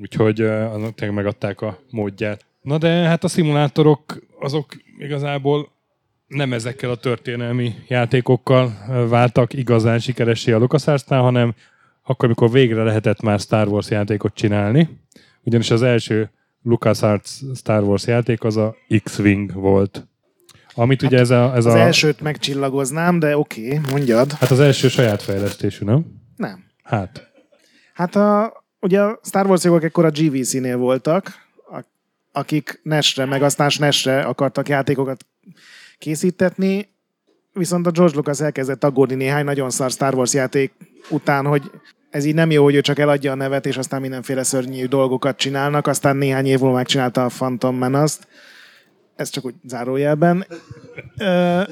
Úgyhogy uh, annak megadták a módját. Na de hát a szimulátorok azok igazából nem ezekkel a történelmi játékokkal váltak igazán sikeressé a LucasArts-nál, hanem akkor, amikor végre lehetett már Star Wars játékot csinálni. Ugyanis az első LucasArts Star Wars játék az a X-Wing volt. Amit ugye ez a... Ez az a elsőt megcsillagoznám, de oké, okay, mondjad. Hát az első saját fejlesztésű, nem? Nem. Hát. Hát a, ugye a Star Wars jogok ekkor a GVC-nél voltak, akik NES-re, meg aztán NES-re akartak játékokat készítetni, viszont a George Lucas elkezdett aggódni néhány nagyon szar Star Wars játék után, hogy ez így nem jó, hogy ő csak eladja a nevet, és aztán mindenféle szörnyű dolgokat csinálnak, aztán néhány év múlva megcsinálta a Phantom Menace-t. Ez csak úgy zárójelben. Ö,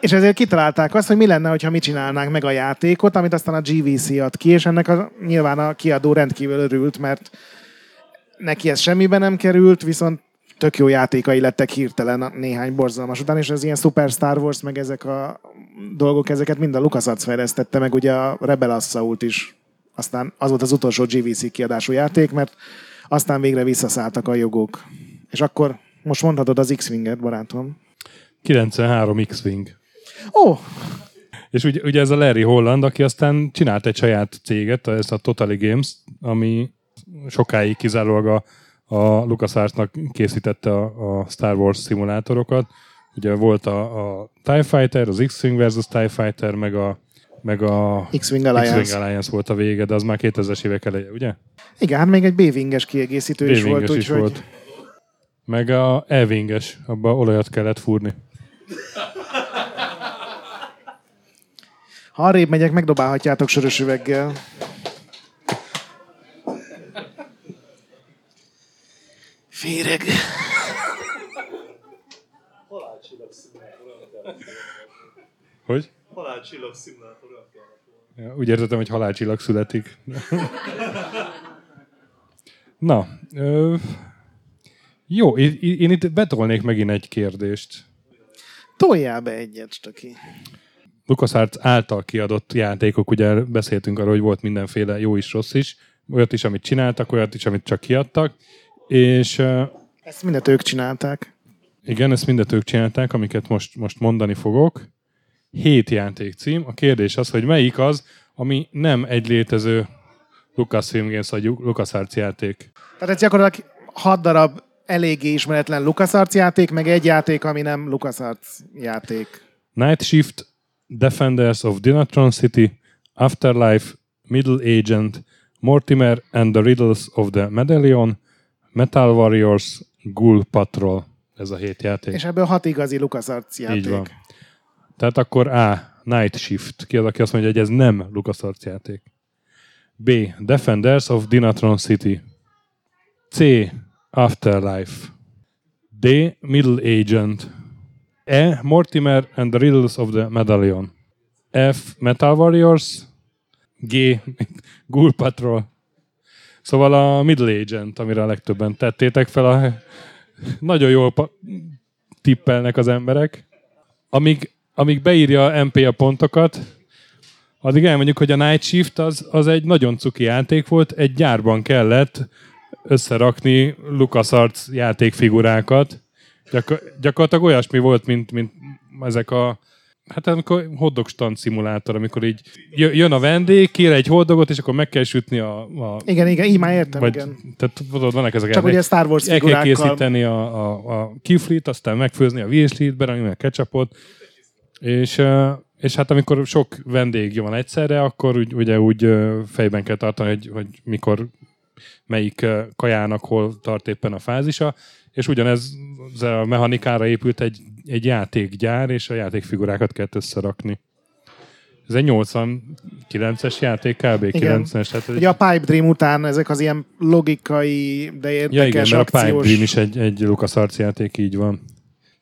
és ezért kitalálták azt, hogy mi lenne, ha mi csinálnánk meg a játékot, amit aztán a GVC ad ki, és ennek a, nyilván a kiadó rendkívül örült, mert neki ez semmibe nem került, viszont tök jó játékai lettek hirtelen néhány borzalmas után, és ez ilyen Super Star Wars, meg ezek a dolgok, ezeket mind a LucasArts fejlesztette, meg ugye a Rebel Assault is. Aztán az volt az utolsó GVC kiadású játék, mert aztán végre visszaszálltak a jogok. És akkor most mondhatod az X-Winget, barátom. 93 X-Wing. Ó, oh, És ugye, ugye ez a Larry Holland, aki aztán csinált egy saját céget, ezt a Totally Games, ami sokáig kizárólag a, a LucasArts-nak készítette a, a Star Wars szimulátorokat. Ugye volt a, a TIE Fighter, az X-Wing versus TIE Fighter, meg a, meg a X-Wing Alliance. X-Wing Alliance volt a vége, de az már 2000-es évek eleje, ugye? Igen, hát még egy B-winges kiegészítő is volt, B-winges is úgyhogy volt. Meg a E-winges, abba olajat kellett fúrni. ha arrébb megyek, megdobálhatjátok sörös üveggel. Féreg. Hogy? Halálcsillag szimulátor. Ja, úgy értettem, hogy halálcsillag születik. Na, ö, jó, én, én itt betolnék megint egy kérdést. Toljál be egyet, Stöki. LucasArts által kiadott játékok, ugye beszéltünk arról, hogy volt mindenféle jó is, rossz is, olyat is, amit csináltak, olyat is, amit csak kiadtak, és Ezt mindet ők csinálták. igen, ezt mindet ők csinálták, amiket most, most mondani fogok. Hét játékcím. A kérdés az, hogy melyik az, ami nem egy létező Lucasfilm Games vagy LucasArts játék. Tehát ez gyakorlatilag hat darab eléggé ismeretlen LucasArts játék, meg egy játék, ami nem LucasArts játék. Night Shift, Defenders of Dinatron City, Afterlife, Middle Agent, Mortimer and the Riddles of the Medallion, Metal Warriors, Ghoul Patrol. Ez a hét játék. És ebből hat igazi LucasArts játék. Így van. Tehát akkor A. Night Shift. Ki az, aki azt mondja, hogy ez nem LucasArts játék. B. Defenders of Dinatron City. C. Afterlife. D. Middle Agent. E. Mortimer and the Riddles of the Medallion. F. Metal Warriors. G. Ghoul Patrol. Szóval a Middle Agent, amire a legtöbben tettétek fel, a... nagyon jól pa- tippelnek az emberek. Amíg, amíg beírja MP a pontokat, addig elmondjuk, hogy a Night Shift az, az egy nagyon cuki játék volt, egy gyárban kellett összerakni LucasArts játékfigurákat. Gyakor- gyakorlatilag olyasmi volt, mint, mint ezek a Hát amikor hotdog stand szimulátor, amikor így jö- jön a vendég, kér egy hotdogot, és akkor meg kell sütni a... a Igen, igen, így már értem, vagy, igen. tehát tudod, vannak ezek Csak ugye Star Wars el kell készíteni a, a, a kiflit, aztán megfőzni a virslit, berakni a ketchupot, és, és hát amikor sok vendég van egyszerre, akkor úgy, ugye úgy fejben kell tartani, hogy, hogy mikor melyik kajának hol tart éppen a fázisa, és ugyanez ez a mechanikára épült egy, egy játékgyár, és a játékfigurákat kellett összerakni. Ez egy 89-es játék, kb. Igen. 90-es. Tehát egy, Ugye a Pipe Dream után ezek az ilyen logikai, de Ja igen, érdekes mert a Pipe akciós... Dream is egy, egy LucasArts játék, így van.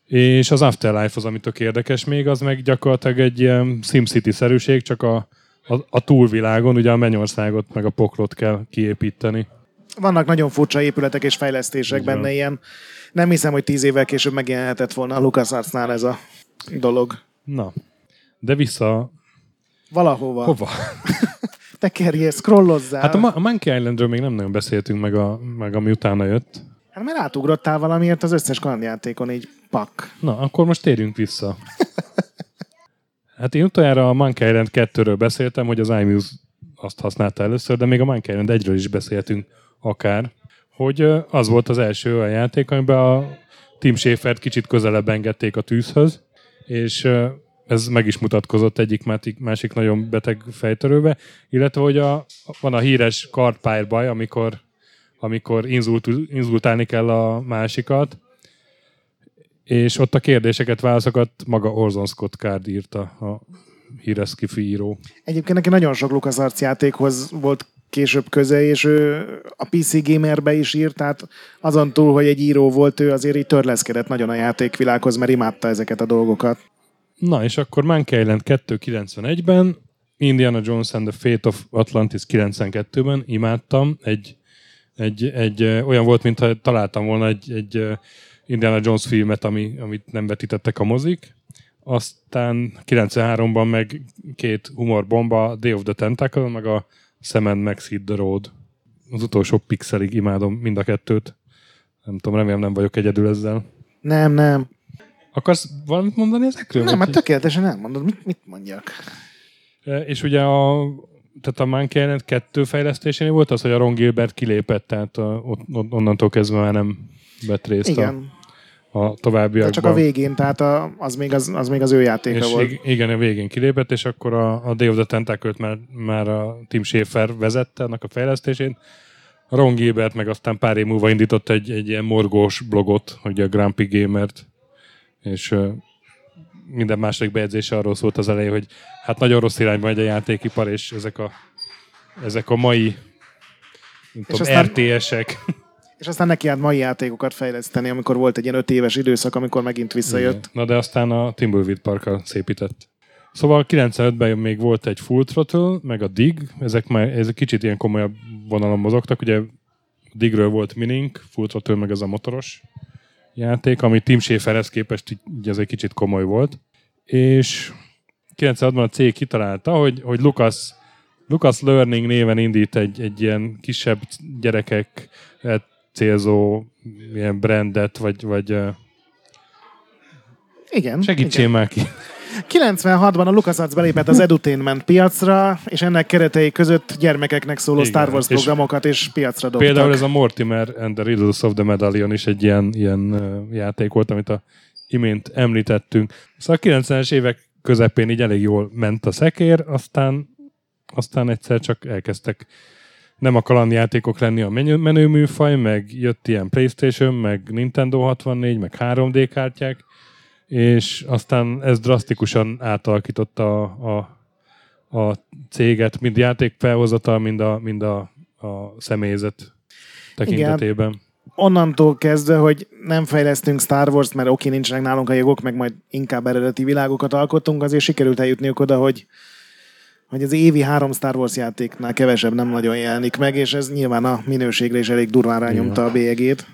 És az Afterlife az, ami tök érdekes még, az meg gyakorlatilag egy ilyen SimCity-szerűség, csak a, a, a túlvilágon, ugye a mennyországot meg a poklot kell kiépíteni. Vannak nagyon furcsa épületek és fejlesztések Így van. benne ilyen. Nem hiszem, hogy tíz évvel később megjelenhetett volna a LucasArtsnál ez a dolog. Na, de vissza Valahova. hova? Tekerjél, scrollozzál. Hát a, Ma- a Monkey Islandről még nem nagyon beszéltünk meg, a, meg ami utána jött. hát mert átugrottál valamiért az összes kalandjátékon így pak. Na, akkor most térjünk vissza. Hát én utoljára a Monkey Island 2-ről beszéltem, hogy az iMuse azt használta először, de még a Monkey Island 1-ről is beszéltünk akár, hogy az volt az első olyan játék, amiben a Tim Schafer kicsit közelebb engedték a tűzhöz, és ez meg is mutatkozott egyik másik, nagyon beteg fejtörőbe, illetve hogy a, van a híres kardpályrbaj, amikor, amikor inzult, inzultálni kell a másikat, és ott a kérdéseket, válaszokat maga Orson Scott Card írta, a híres skifi író. Egyébként neki nagyon sok LucasArts játékhoz volt később köze, és ő a PC Gamerbe is írt, tehát azon túl, hogy egy író volt, ő azért így törleszkedett nagyon a játékvilághoz, mert imádta ezeket a dolgokat. Na, és akkor Monkey Island 291-ben, Indiana Jones and the Fate of Atlantis 92-ben imádtam. Egy, egy, egy olyan volt, mintha találtam volna egy, egy Indiana Jones filmet, ami, amit nem vetítettek a mozik. aztán 93-ban meg két humorbomba, Day of the Tentacle, meg a Sam Max Hit the Road. Az utolsó pixelig imádom mind a kettőt. Nem tudom, remélem nem vagyok egyedül ezzel. Nem, nem. Akarsz valamit mondani ezekről? Nem, hát tökéletesen elmondod. Mit, mit mondjak? E, És ugye a, tehát a Monkey Island 2 fejlesztésénél volt az, hogy a Ron Gilbert kilépett, tehát a, ott, onnantól kezdve már nem vett részt Igen. A De továbbiakban. csak a végén, tehát a, az, még az, az még az ő játéka és volt. ig- igen, a végén kilépett, és akkor a, a Day of the Tentacle-t már, már a Tim Schafer vezette annak a fejlesztésén. Ron Gilbert meg aztán pár év múlva indított egy, egy ilyen morgós blogot, hogy a Grumpy Gamert, és minden második bejegyzése arról szólt az elején, hogy hát nagyon rossz irányba megy a játékipar, és ezek a, ezek a mai nem tudom, aztán- RTS-ek. És aztán neki állt mai játékokat fejleszteni, amikor volt egy ilyen öt éves időszak, amikor megint visszajött. Na de aztán a Timbleweed Parkkal szépített. Szóval 95-ben még volt egy Full Throttle, meg a Dig, ezek már ezek kicsit ilyen komolyabb vonalon mozogtak, ugye Digről volt Minink, Full Throttle meg ez a motoros játék, ami Tim Schaferhez képest így, ez egy kicsit komoly volt. És 96-ban a cég kitalálta, hogy, hogy Lucas, Lucas Learning néven indít egy, egy ilyen kisebb gyerekek célzó ilyen brandet, vagy, vagy Igen. Segítsél igen. már ki. 96-ban a LucasArts belépett az edutainment piacra, és ennek keretei között gyermekeknek szóló Igen, Star Wars programokat és piacra dobtak. Például ez a Mortimer and the Riddles of the Medallion is egy ilyen, ilyen játék volt, amit a imént említettünk. Szóval a 90-es évek közepén így elég jól ment a szekér, aztán, aztán egyszer csak elkezdtek nem a kalandjátékok lenni a menő, menő meg jött ilyen Playstation, meg Nintendo 64, meg 3D kártyák, és aztán ez drasztikusan átalakította a, a, a céget, mind játékfelhozatal, mind a, mind a, a személyzet tekintetében. Onnantól kezdve, hogy nem fejlesztünk Star Wars-t, mert oké, nincsenek nálunk a jogok, meg majd inkább eredeti világokat alkottunk, azért sikerült eljutniuk oda, hogy hogy az évi három Star Wars játéknál kevesebb nem nagyon jelenik meg, és ez nyilván a minőségre is elég durván rányomta a bélyegét.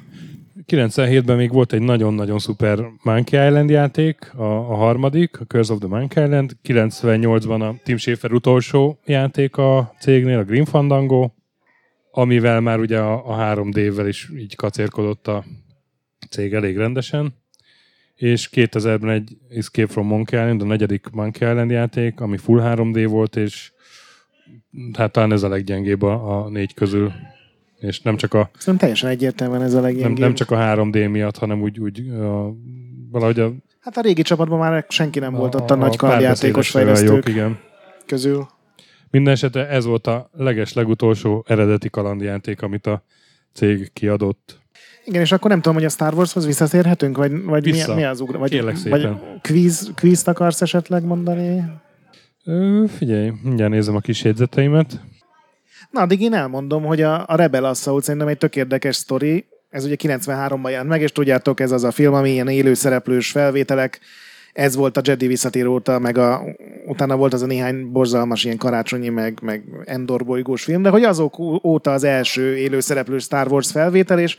97-ben még volt egy nagyon-nagyon szuper Monkey Island játék, a, a harmadik, a Curse of the Monkey Island. 98-ban a Tim Schafer utolsó játék a cégnél, a Grim Fandango, amivel már ugye a, a 3D-vel is így kacérkodott a cég elég rendesen. És 2000-ben egy Escape from Monkey Island, a negyedik Monkey Island játék, ami full 3D volt, és hát talán ez a leggyengébb a, a négy közül. És nem csak a, Szerintem teljesen egyértelműen ez a nem, leggyengébb. nem csak a 3D miatt, hanem úgy, úgy a, valahogy a, Hát a régi csapatban már senki nem volt ott a, nagy párbeszédes kalandjátékos szerelők, fejlesztők igen. közül. Minden esetre ez volt a leges legutolsó eredeti kalandjáték, amit a cég kiadott. Igen, és akkor nem tudom, hogy a Star Warshoz visszatérhetünk, vagy, vagy mi, Vissza. mi az ugra? Vagy, Kérlek vagy szépen. quiz, quiz akarsz esetleg mondani? Ö, figyelj, mindjárt nézem a kis jegyzeteimet. Na, addig én elmondom, hogy a, a Rebel Assault szerintem egy tök érdekes sztori. Ez ugye 93-ban jelent meg, és tudjátok, ez az a film, ami ilyen élő szereplős felvételek. Ez volt a Jedi visszatér óta, meg a, utána volt az a néhány borzalmas ilyen karácsonyi, meg, meg Endor bolygós film, de hogy azok óta az első élő szereplős Star Wars felvétel, és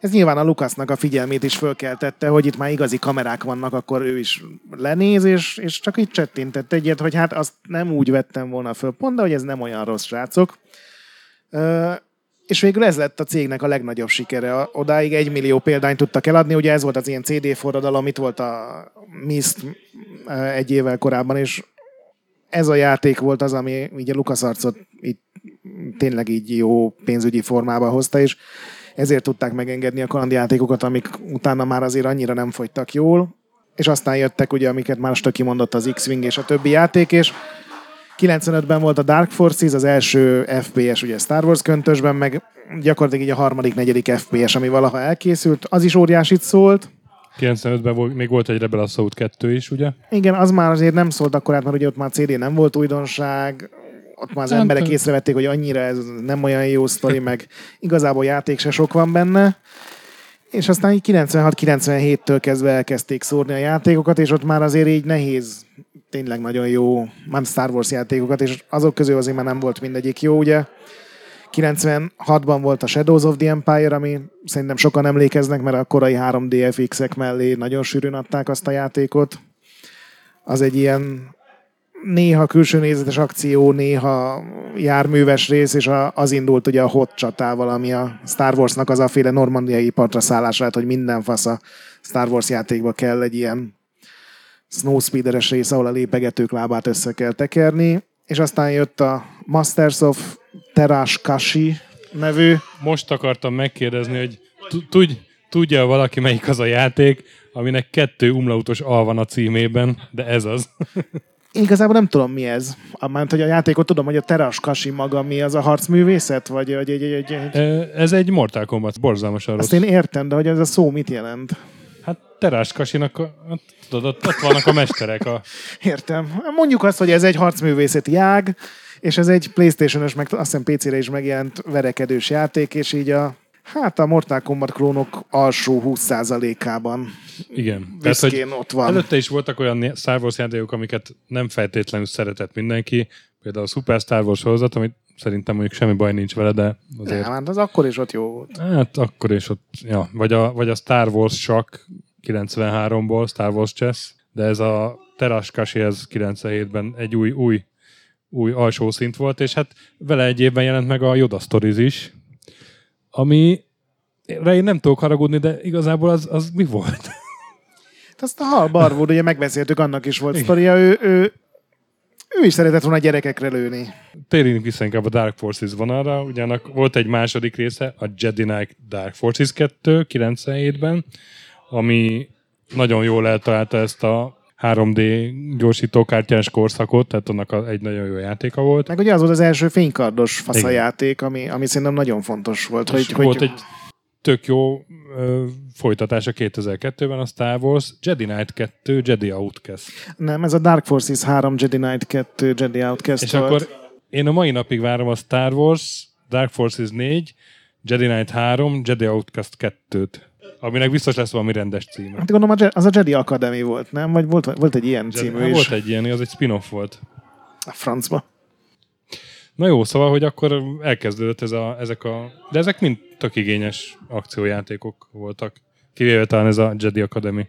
ez nyilván a Lucasnak a figyelmét is fölkeltette, hogy itt már igazi kamerák vannak, akkor ő is lenéz, és, és csak így csettintett egyet, hogy hát azt nem úgy vettem volna föl pont, de hogy ez nem olyan rossz, srácok. Ö, és végül ez lett a cégnek a legnagyobb sikere. Odáig egy millió példányt tudtak eladni, ugye ez volt az ilyen CD forradalom, itt volt a Mist egy évvel korábban, és ez a játék volt az, ami így a LucasArts-ot így tényleg így jó pénzügyi formába hozta, és ezért tudták megengedni a kalandjátékokat, amik utána már azért annyira nem fogytak jól, és aztán jöttek ugye, amiket már Stöki mondott, az X-Wing és a többi játék, és 95-ben volt a Dark Forces, az első FPS ugye Star Wars köntösben, meg gyakorlatilag így a harmadik, negyedik FPS, ami valaha elkészült, az is óriásit szólt. 95-ben volt, még volt egy Rebel Assault 2 is, ugye? Igen, az már azért nem szólt akkor át, mert ugye ott már CD nem volt újdonság, ott már az Hát, emberek észrevették, hogy annyira ez nem olyan jó sztori, meg igazából játék se sok van benne. És aztán így 96-97-től kezdve elkezdték szórni a játékokat, és ott már azért így nehéz tényleg nagyon jó már Star Wars játékokat, és azok közül azért már nem volt mindegyik jó, ugye. 96-ban volt a Shadows of the Empire, ami szerintem sokan emlékeznek, mert a korai 3D FX-ek mellé nagyon sűrűn adták azt a játékot. az egy ilyen néha külső nézetes akció, néha járműves rész, és a, az indult ugye a hot csatával, ami a Star Warsnak az a féle normandiai partra szállás lehet, hogy minden fasz a Star Wars játékba kell egy ilyen snowspeederes rész, ahol a lépegetők lábát össze kell tekerni, és aztán jött a Masters of Terash Kashi nevű. Most akartam megkérdezni, hogy tudj, tudja valaki, melyik az a játék, aminek kettő umlautos al van a címében, de ez az. Igazából nem tudom, mi ez. Mert hogy a játékot tudom, hogy a Teras Kasi maga mi, az a harcművészet? Vagy, vagy egy, egy, egy... Ez egy Mortal Kombat, borzalmas Azt én értem, de hogy ez a szó mit jelent? Hát Terás Kasinak, hát tudod, ott, ott vannak a mesterek. A... Értem. Mondjuk azt, hogy ez egy harcművészeti ág, és ez egy Playstation-ös, meg azt hiszem PC-re is megjelent verekedős játék, és így a Hát a Mortal Kombat klónok alsó 20%-ában. Igen. Tehát, hogy ott van. Előtte is voltak olyan Star Wars játékok, amiket nem feltétlenül szeretett mindenki. Például a Super Star Wars sorozat, amit szerintem mondjuk semmi baj nincs vele, de azért... Nem, hát az akkor is ott jó volt. Hát akkor is ott, ja. Vagy a, vagy a Star Wars Shock 93-ból, Star Wars Chess, de ez a Teraskashi, ez 97-ben egy új, új, új alsó szint volt, és hát vele egy évben jelent meg a Yoda Stories is, ami rá én nem tudok haragudni, de igazából az, az mi volt? Hát azt a Hal Barwood, ugye megbeszéltük, annak is volt sztoria, ő, ő, ő is szeretett volna gyerekekre lőni. Térjünk vissza inkább a Dark Forces vonalra, ugyanak volt egy második része, a Jedi Knight Dark Forces 2 97-ben, ami nagyon jól eltalálta ezt a 3D gyorsítókártyás korszakot, tehát annak egy nagyon jó játéka volt. Meg ugye az volt az első fénykardos faszajáték, ami, ami szerintem nagyon fontos volt. Hogy, hogy, volt egy tök jó ö, folytatása 2002-ben a Star Wars, Jedi Knight 2, Jedi Outcast. Nem, ez a Dark Forces 3, Jedi Knight 2, Jedi Outcast És volt. akkor én a mai napig várom a Star Wars, Dark Forces 4, Jedi Knight 3, Jedi Outcast 2-t. Aminek biztos lesz valami rendes címe. Hát gondolom az a Jedi Academy volt, nem? Vagy volt, volt egy ilyen Jedi, című hát is? Volt egy ilyen, az egy spin-off volt. A francba. Na jó, szóval, hogy akkor elkezdődött ez a, ezek a... De ezek mind tök igényes akciójátékok voltak. Kivéve talán ez a Jedi Academy.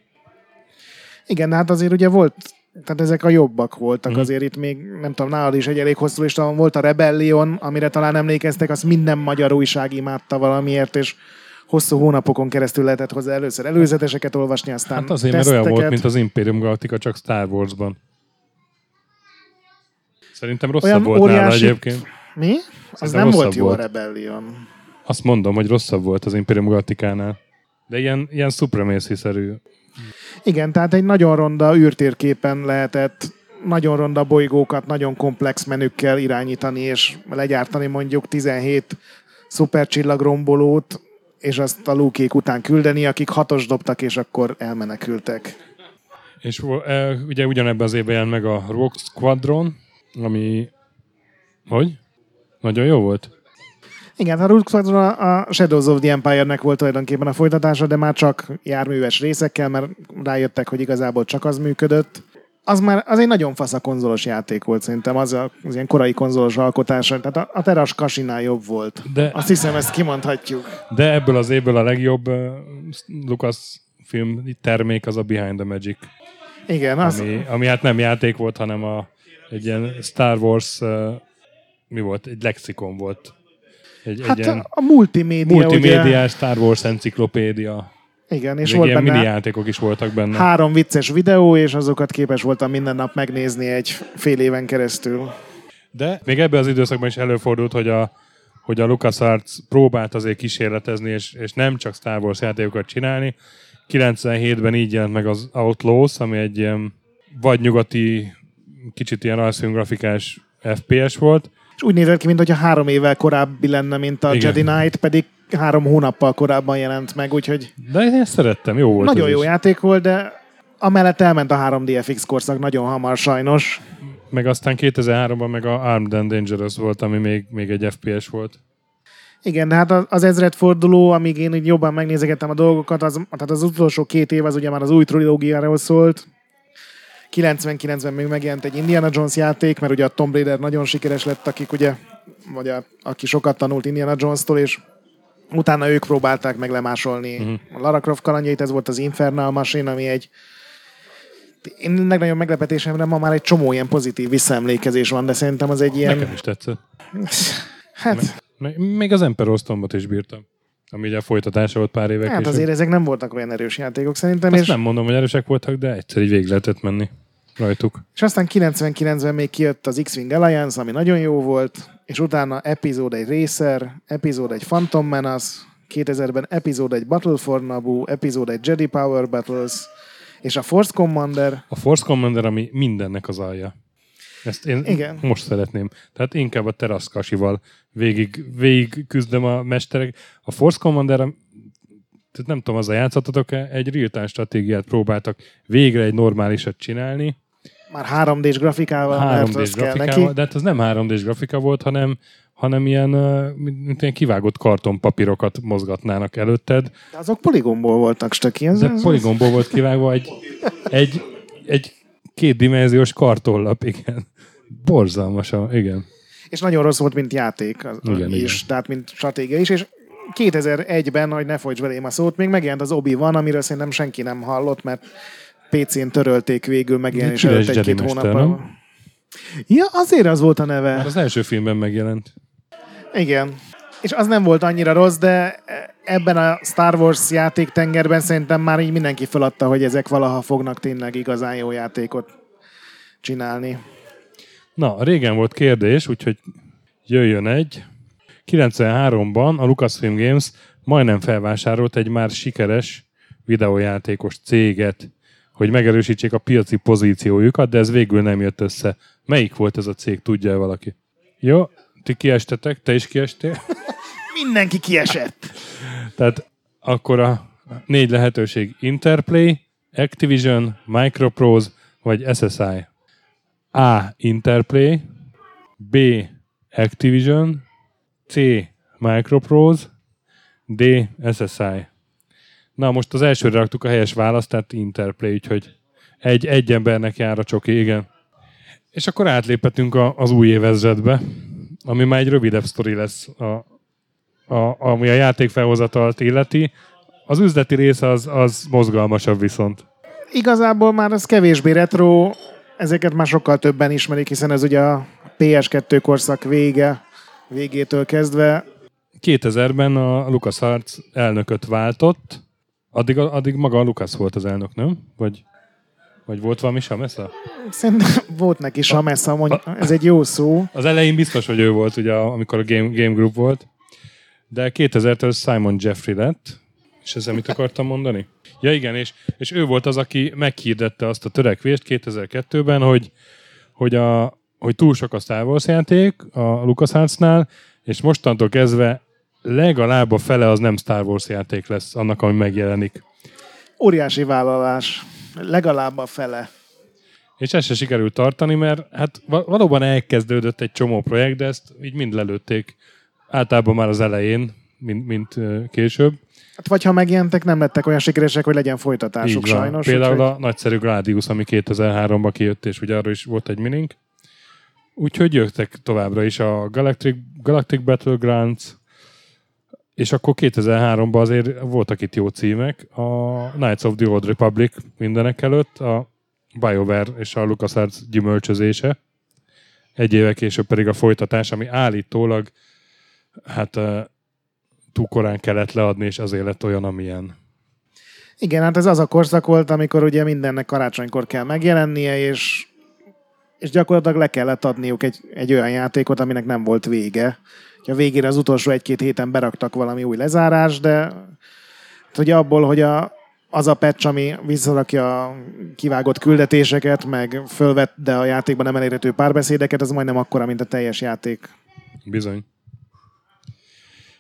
Igen, hát azért ugye volt, tehát ezek a jobbak voltak, mm. azért itt még, nem tudom, nálad is egy elég hosszú lista volt a Rebellion, amire talán emlékeztek, azt minden magyar újság imádta valamiért, és hosszú hónapokon keresztül lehetett hozzá először előzeteseket olvasni, aztán Hát azért, mert olyan volt, mint az Imperium Galactica, csak Star Wars-ban. Szerintem rosszabb olyan volt óriási... nála egyébként. Mi? Az Szerintem nem volt jó volt. a Rebellion. Azt mondom, hogy rosszabb volt az Imperium Galacticánál. De ilyen, ilyen supremacy-szerű. Igen, tehát egy nagyon ronda űrtérképen lehetett nagyon ronda bolygókat, nagyon komplex menükkel irányítani, és legyártani mondjuk 17 szupercsillagrombolót, és azt a lúkék után küldeni, akik hatos dobtak, és akkor elmenekültek. És e, ugye ugyanebben az évben jelent meg a Rogue Squadron, ami... Hogy? Nagyon jó volt? Igen, a Rogue Squadron a Shadows of the Empire-nek volt tulajdonképpen a folytatása, de már csak járműves részekkel, mert rájöttek, hogy igazából csak az működött. Az már az egy nagyon fasz a konzolos játék volt szerintem, az, a, az ilyen korai konzolos alkotása. Tehát a, a Teras Kasinál jobb volt. De, Azt hiszem, ezt kimondhatjuk. De ebből az évből a legjobb uh, Lucas film termék az a Behind the Magic. Igen, az... Ami, ami hát nem játék volt, hanem a, egy ilyen Star Wars, uh, mi volt? Egy lexikon volt. Egy, hát egy a, a multimédia, multimédia ugye... Star Wars enciklopédia. Igen, és volt ilyen benne mini játékok is voltak benne. Három vicces videó, és azokat képes voltam minden nap megnézni egy fél éven keresztül. De még ebben az időszakban is előfordult, hogy a, hogy a LucasArts próbált azért kísérletezni, és, és nem csak Star Wars játékokat csinálni. 97-ben így jelent meg az Outlaws, ami egy ilyen vagy nyugati, kicsit ilyen rajzfilmgrafikás FPS volt. És úgy nézett ki, mintha három évvel korábbi lenne, mint a Igen. Jedi Knight, pedig három hónappal korábban jelent meg, úgyhogy... De én ezt szerettem, jó volt. Nagyon jó is. játék volt, de amellett elment a 3DFX korszak nagyon hamar sajnos. Meg aztán 2003-ban meg a Armed and Dangerous volt, ami még, még egy FPS volt. Igen, de hát az ezred forduló, amíg én így jobban megnézegettem a dolgokat, az, tehát az utolsó két év az ugye már az új trilógiáról szólt. 99-ben még megjelent egy Indiana Jones játék, mert ugye a Tomb Raider nagyon sikeres lett, akik ugye, vagy a, aki sokat tanult Indiana Jones-tól, és Utána ők próbálták meg lemásolni uh-huh. Lara Croft kalandjait, ez volt az Infernal Machine, ami egy Én legnagyobb meglepetésemre ma már egy csomó ilyen pozitív visszaemlékezés van, de szerintem az egy ilyen... Nekem is tetszett. Hát, Me- Még az Emperor Stormot is bírtam. Ami ugye a folytatása volt pár évek hát később. azért ezek nem voltak olyan erős játékok szerintem, Azt és, nem mondom, hogy erősek voltak, de egyszer így végig lehetett menni rajtuk. és aztán 99-ben még kijött az X-Wing Alliance, ami nagyon jó volt, és utána epizód egy Racer, epizód egy Phantom Menace, 2000-ben epizód egy Battle for Naboo, epizód egy Jedi Power Battles, és a Force Commander, A Force Commander, ami mindennek az alja. Ezt én Igen. most szeretném. Tehát inkább a teraszkasival végig, végig küzdöm a mesterek. A Force Commander, tehát nem tudom, azzal játszottatok-e, egy real-time stratégiát próbáltak végre egy normálisat csinálni, már 3D-s grafikával, mert 3D-s az kell grafikával, neki. de hát az nem 3D-s grafika volt, hanem, hanem ilyen, mint, ilyen kivágott kartonpapírokat mozgatnának előtted, De azok poligomból voltak, stöki. Ez, de ez, poligomból volt kivágva egy, egy, egy kétdimenziós kartonlap, igen. Borzalmasan, igen. és nagyon rossz volt, mint játék az, Igen, is, igen. tehát mint stratégia is, és 2001-ben, hogy ne folyts belém a szót, még megjelent az Obi-Wan, amiről szerintem senki nem hallott, mert PC-n törölték végül megjelenés előtt egy-két hónappal. Ja, azért az volt a neve. Az első filmben megjelent. Igen. És az nem volt annyira rossz, de ebben a Star Wars játéktengerben szerintem már így mindenki feladta, hogy ezek valaha fognak tényleg igazán jó játékot csinálni. Na, régen volt kérdés, úgyhogy jöjjön egy. 93-ban a Lucasfilm Games majdnem felvásárolt egy már sikeres videójátékos céget, hogy megerősítsék a piaci pozíciójukat, de ez végül nem jött össze. Melyik volt ez a cég, tudja valaki? Jó, ti kiestetek, te is kiestél. Mindenki kiesett. Tehát akkor a négy lehetőség Interplay, Activision, Microprose vagy SSI. A. Interplay, B. Activision, C. Microprose, D. SSI. Na, most az elsőre raktuk a helyes választ, tehát Interplay, úgyhogy egy, egy embernek jár a csoki, igen. És akkor átléphetünk a, az új évezredbe, ami már egy rövidebb sztori lesz a, a, ami a játék felhozatalt illeti. Az üzleti rész az, az mozgalmasabb viszont. Igazából már az kevésbé retro, ezeket már sokkal többen ismerik, hiszen ez ugye a PS2 korszak vége, végétől kezdve. 2000-ben a LucasArts elnököt váltott, addig, addig maga a Lucas volt az elnök, nem? Vagy, vagy volt valami Samesa? Szerintem volt neki Samesa, mondj, ez egy jó szó. Az elején biztos, hogy ő volt, ugye, amikor a Game, Game Group volt. De 2000-től Simon Jeffrey lett, és ezzel mit akartam mondani? Ja igen, és, és ő volt az, aki meghirdette azt a törekvést 2002-ben, hogy, hogy, a, hogy túl sok a Star Wars játék a LucasArtsnál, és mostantól kezdve legalább a fele az nem Star Wars játék lesz annak, ami megjelenik. Óriási vállalás. Legalább a fele. És ezt se sikerült tartani, mert hát va- valóban elkezdődött egy csomó projekt, de ezt így mind lelőtték. Általában már az elején, mint, mint később. Hát vagy ha megjelentek, nem lettek olyan sikeresek, hogy legyen folytatásuk Így van. sajnos. Például úgyhogy- a nagyszerű Gladius, ami 2003-ban kijött, és ugye arról is volt egy minink. Úgyhogy jöttek továbbra is a Galactic, Galactic Battlegrounds, és akkor 2003-ban azért voltak itt jó címek. A Knights of the Old Republic mindenek előtt, a BioWare és a LucasArts gyümölcsözése. Egy éve később pedig a folytatás, ami állítólag hát túl korán kellett leadni, és azért lett olyan, amilyen. Igen, hát ez az a korszak volt, amikor ugye mindennek karácsonykor kell megjelennie, és, és gyakorlatilag le kellett adniuk egy, egy olyan játékot, aminek nem volt vége. A végére az utolsó egy-két héten beraktak valami új lezárás, de hát ugye abból, hogy a, az a patch, ami visszarakja a kivágott küldetéseket, meg fölvett, de a játékban nem elérhető párbeszédeket, az majdnem akkora, mint a teljes játék. Bizony.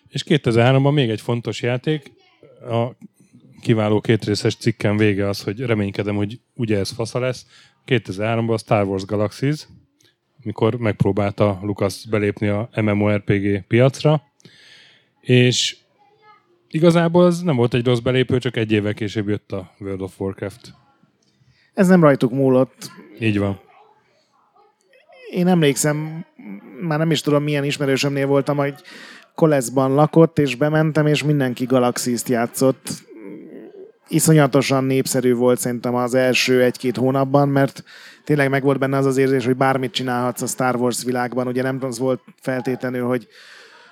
És 2003-ban még egy fontos játék, a kiváló kétrészes cikkem vége az, hogy reménykedem, hogy ugye ez fasza lesz. 2003-ban a Star Wars Galaxies, mikor megpróbálta Lucas belépni a MMORPG piacra, és igazából ez nem volt egy rossz belépő, csak egy évvel később jött a World of Warcraft. Ez nem rajtuk múlott. Így van. én emlékszem, már nem is tudom milyen ismerősömnél voltam, hogy Koleszban lakott, és bementem, és mindenki Galaxist játszott. Iszonyatosan népszerű volt szerintem az első egy-két hónapban, mert tényleg meg volt benne az az érzés, hogy bármit csinálhatsz a Star Wars világban. Ugye nem az volt feltétlenül, hogy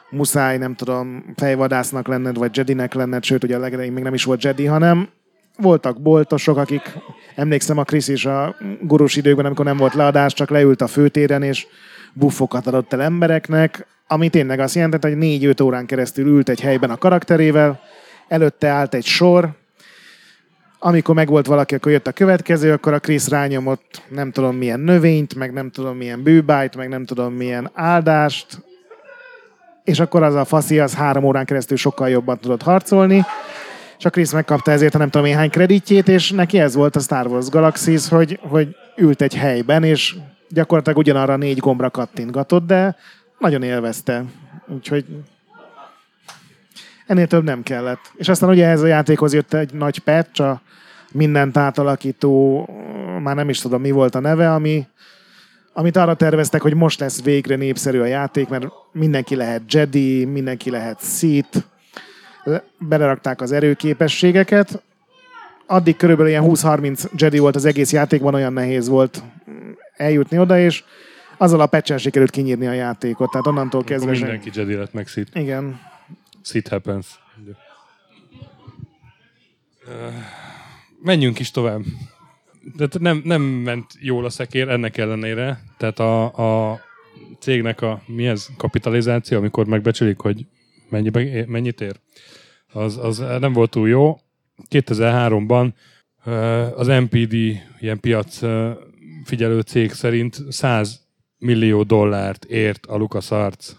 muszáj, nem tudom, fejvadásznak lenned, vagy Jedinek lenned, sőt, ugye a legelején még nem is volt Jedi, hanem voltak boltosok, akik, emlékszem a Krisz is a gurus időkben, amikor nem volt leadás, csak leült a főtéren, és buffokat adott el embereknek, ami tényleg azt jelentett, hogy négy-öt órán keresztül ült egy helyben a karakterével, előtte állt egy sor, amikor megvolt valaki, akkor jött a következő, akkor a Krisz rányomott nem tudom milyen növényt, meg nem tudom milyen bűbájt, meg nem tudom milyen áldást, és akkor az a faszi az három órán keresztül sokkal jobban tudott harcolni, és a Chris megkapta ezért a nem tudom én kreditjét, és neki ez volt a Star Wars Galaxies, hogy, hogy ült egy helyben, és gyakorlatilag ugyanarra négy gombra kattintgatott, de nagyon élvezte. Úgyhogy ennél több nem kellett. És aztán ugye ez a játékhoz jött egy nagy patch, a mindent átalakító, már nem is tudom mi volt a neve, ami, amit arra terveztek, hogy most lesz végre népszerű a játék, mert mindenki lehet Jedi, mindenki lehet Sith, belerakták az erőképességeket. Addig körülbelül ilyen 20-30 Jedi volt az egész játékban, olyan nehéz volt eljutni oda, és azzal a patchen sikerült kinyírni a játékot. Tehát onnantól kezdve... Akkor mindenki Jedi lett meg Sith. Igen. Shit happens. Menjünk is tovább. De nem, nem ment jól a szekér ennek ellenére. Tehát a, a cégnek a mi ez kapitalizáció, amikor megbecsülik, hogy mennyibe, mennyit ér, az, az nem volt túl jó. 2003-ban az MPD, ilyen piac figyelő cég szerint 100 millió dollárt ért a LucasArts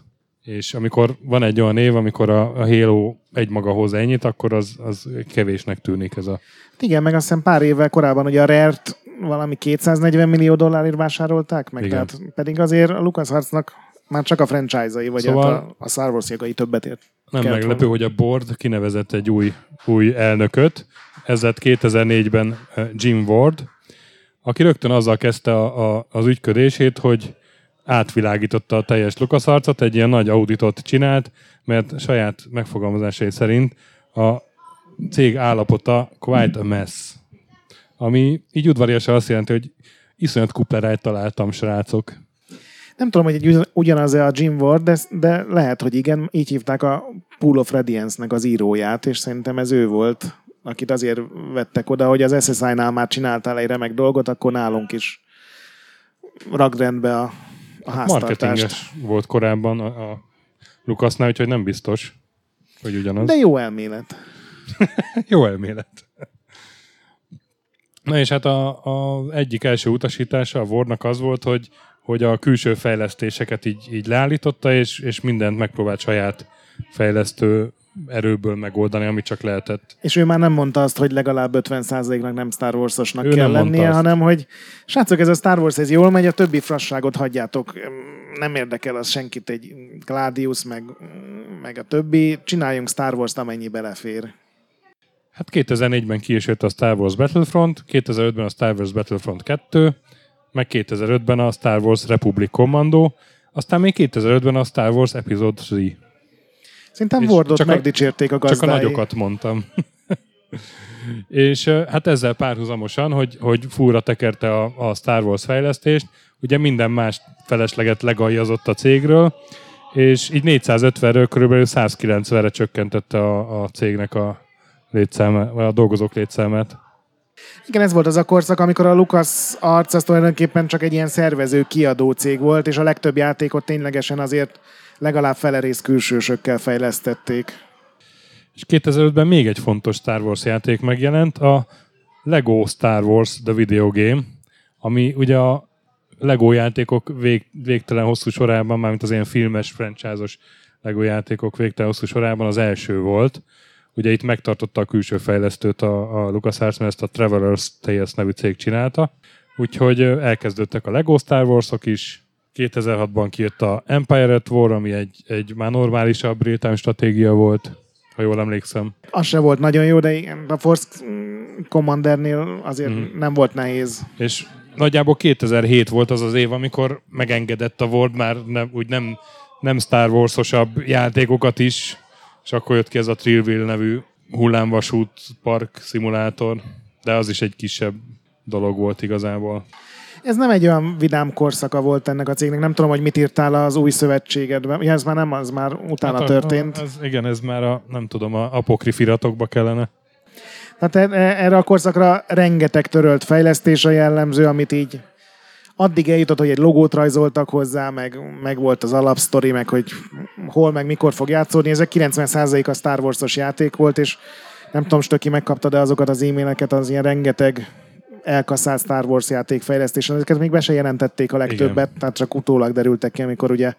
és amikor van egy olyan év, amikor a, a Halo egymaga hoz ennyit, akkor az, az kevésnek tűnik ez a... Igen, meg azt hiszem pár évvel korábban ugye a Rare-t valami 240 millió dollárért vásárolták meg, Igen. tehát pedig azért a LucasArtsnak már csak a franchise-ai, vagy szóval hát a, a Star Wars jogai többet ért. Nem meglepő, volna. hogy a board kinevezett egy új, új elnököt. Ez lett 2004-ben eh, Jim Ward, aki rögtön azzal kezdte a, a, az ügyködését, hogy átvilágította a teljes lukaszarcot, egy ilyen nagy auditot csinált, mert saját megfogalmazásai szerint a cég állapota quite a mess. Ami így udvariasan azt jelenti, hogy iszonyat kuplerájt találtam, srácok. Nem tudom, hogy egy ugyanaz a Jim Ward, de, de lehet, hogy igen. Így hívták a Pool of Radiance-nek az íróját, és szerintem ez ő volt, akit azért vettek oda, hogy az SSI-nál már csináltál egy remek dolgot, akkor nálunk is ragd rendbe a a háztartást. Marketinges volt korábban a, a Lukasznál, úgyhogy nem biztos, hogy ugyanaz. De jó elmélet. jó elmélet. Na és hát a, a egyik első utasítása a Vornak az volt, hogy, hogy a külső fejlesztéseket így, így leállította, és, és mindent megpróbált saját fejlesztő erőből megoldani, amit csak lehetett. És ő már nem mondta azt, hogy legalább 50%-nak nem Star Wars-osnak ő kell lennie, azt. hanem hogy srácok, ez a Star Wars, ez jól megy, a többi frasságot hagyjátok. Nem érdekel az senkit egy Gladius, meg, meg a többi. Csináljunk Star Wars-t, amennyi belefér. Hát 2004-ben ki is jött a Star Wars Battlefront, 2005-ben a Star Wars Battlefront 2, meg 2005-ben a Star Wars Republic Commando, aztán még 2005-ben a Star Wars Episode 3. Szerintem Wardot megdicsérték a gazdái. Csak a nagyokat mondtam. és hát ezzel párhuzamosan, hogy, hogy fúra tekerte a, a Star Wars fejlesztést, ugye minden más felesleget legajjazott a cégről, és így 450-ről körülbelül 190-re csökkentette a, a cégnek a létszámát, vagy a dolgozók létszámát. Igen, ez volt az a korszak, amikor a Lucas Arts az tulajdonképpen csak egy ilyen szervező kiadó cég volt, és a legtöbb játékot ténylegesen azért legalább felerész külsősökkel fejlesztették. És 2005-ben még egy fontos Star Wars játék megjelent, a Lego Star Wars The Video Game, ami ugye a Lego játékok vég, végtelen hosszú sorában, mármint az ilyen filmes, franchise-os Lego játékok végtelen hosszú sorában az első volt. Ugye itt megtartotta a külső fejlesztőt a, a LucasArts, mert ezt a Travelers Tales nevű cég csinálta. Úgyhogy elkezdődtek a Lego Star Wars-ok is, 2006-ban kijött a Empire at War, ami egy, egy már normálisabb real stratégia volt, ha jól emlékszem. Az se volt nagyon jó, de igen, a Force Commandernél azért mm. nem volt nehéz. És nagyjából 2007 volt az az év, amikor megengedett a World már nem, úgy nem, nem Star Wars-osabb játékokat is, és akkor jött ki ez a Trillville nevű hullámvasút park szimulátor, de az is egy kisebb dolog volt igazából. Ez nem egy olyan vidám korszaka volt ennek a cégnek. Nem tudom, hogy mit írtál az új szövetségedben. Ja, ez már nem, az már utána Hát a- történt. A, ez, igen, ez már a, nem tudom, a apokrif iratokba kellene. Tehát e- e- erre a korszakra rengeteg törölt fejlesztés a jellemző, amit így addig eljutott, hogy egy logót rajzoltak hozzá, meg, meg volt az alapsztori, meg hogy hol, meg mikor fog játszódni. Ezek 90% a Star Wars-os játék volt, és nem tudom, Stöki megkapta de azokat az e-maileket, az ilyen rengeteg elkaszált Star Wars játék fejlesztésen. Ezeket még be se jelentették a legtöbbet, Igen. tehát csak utólag derültek ki, amikor ugye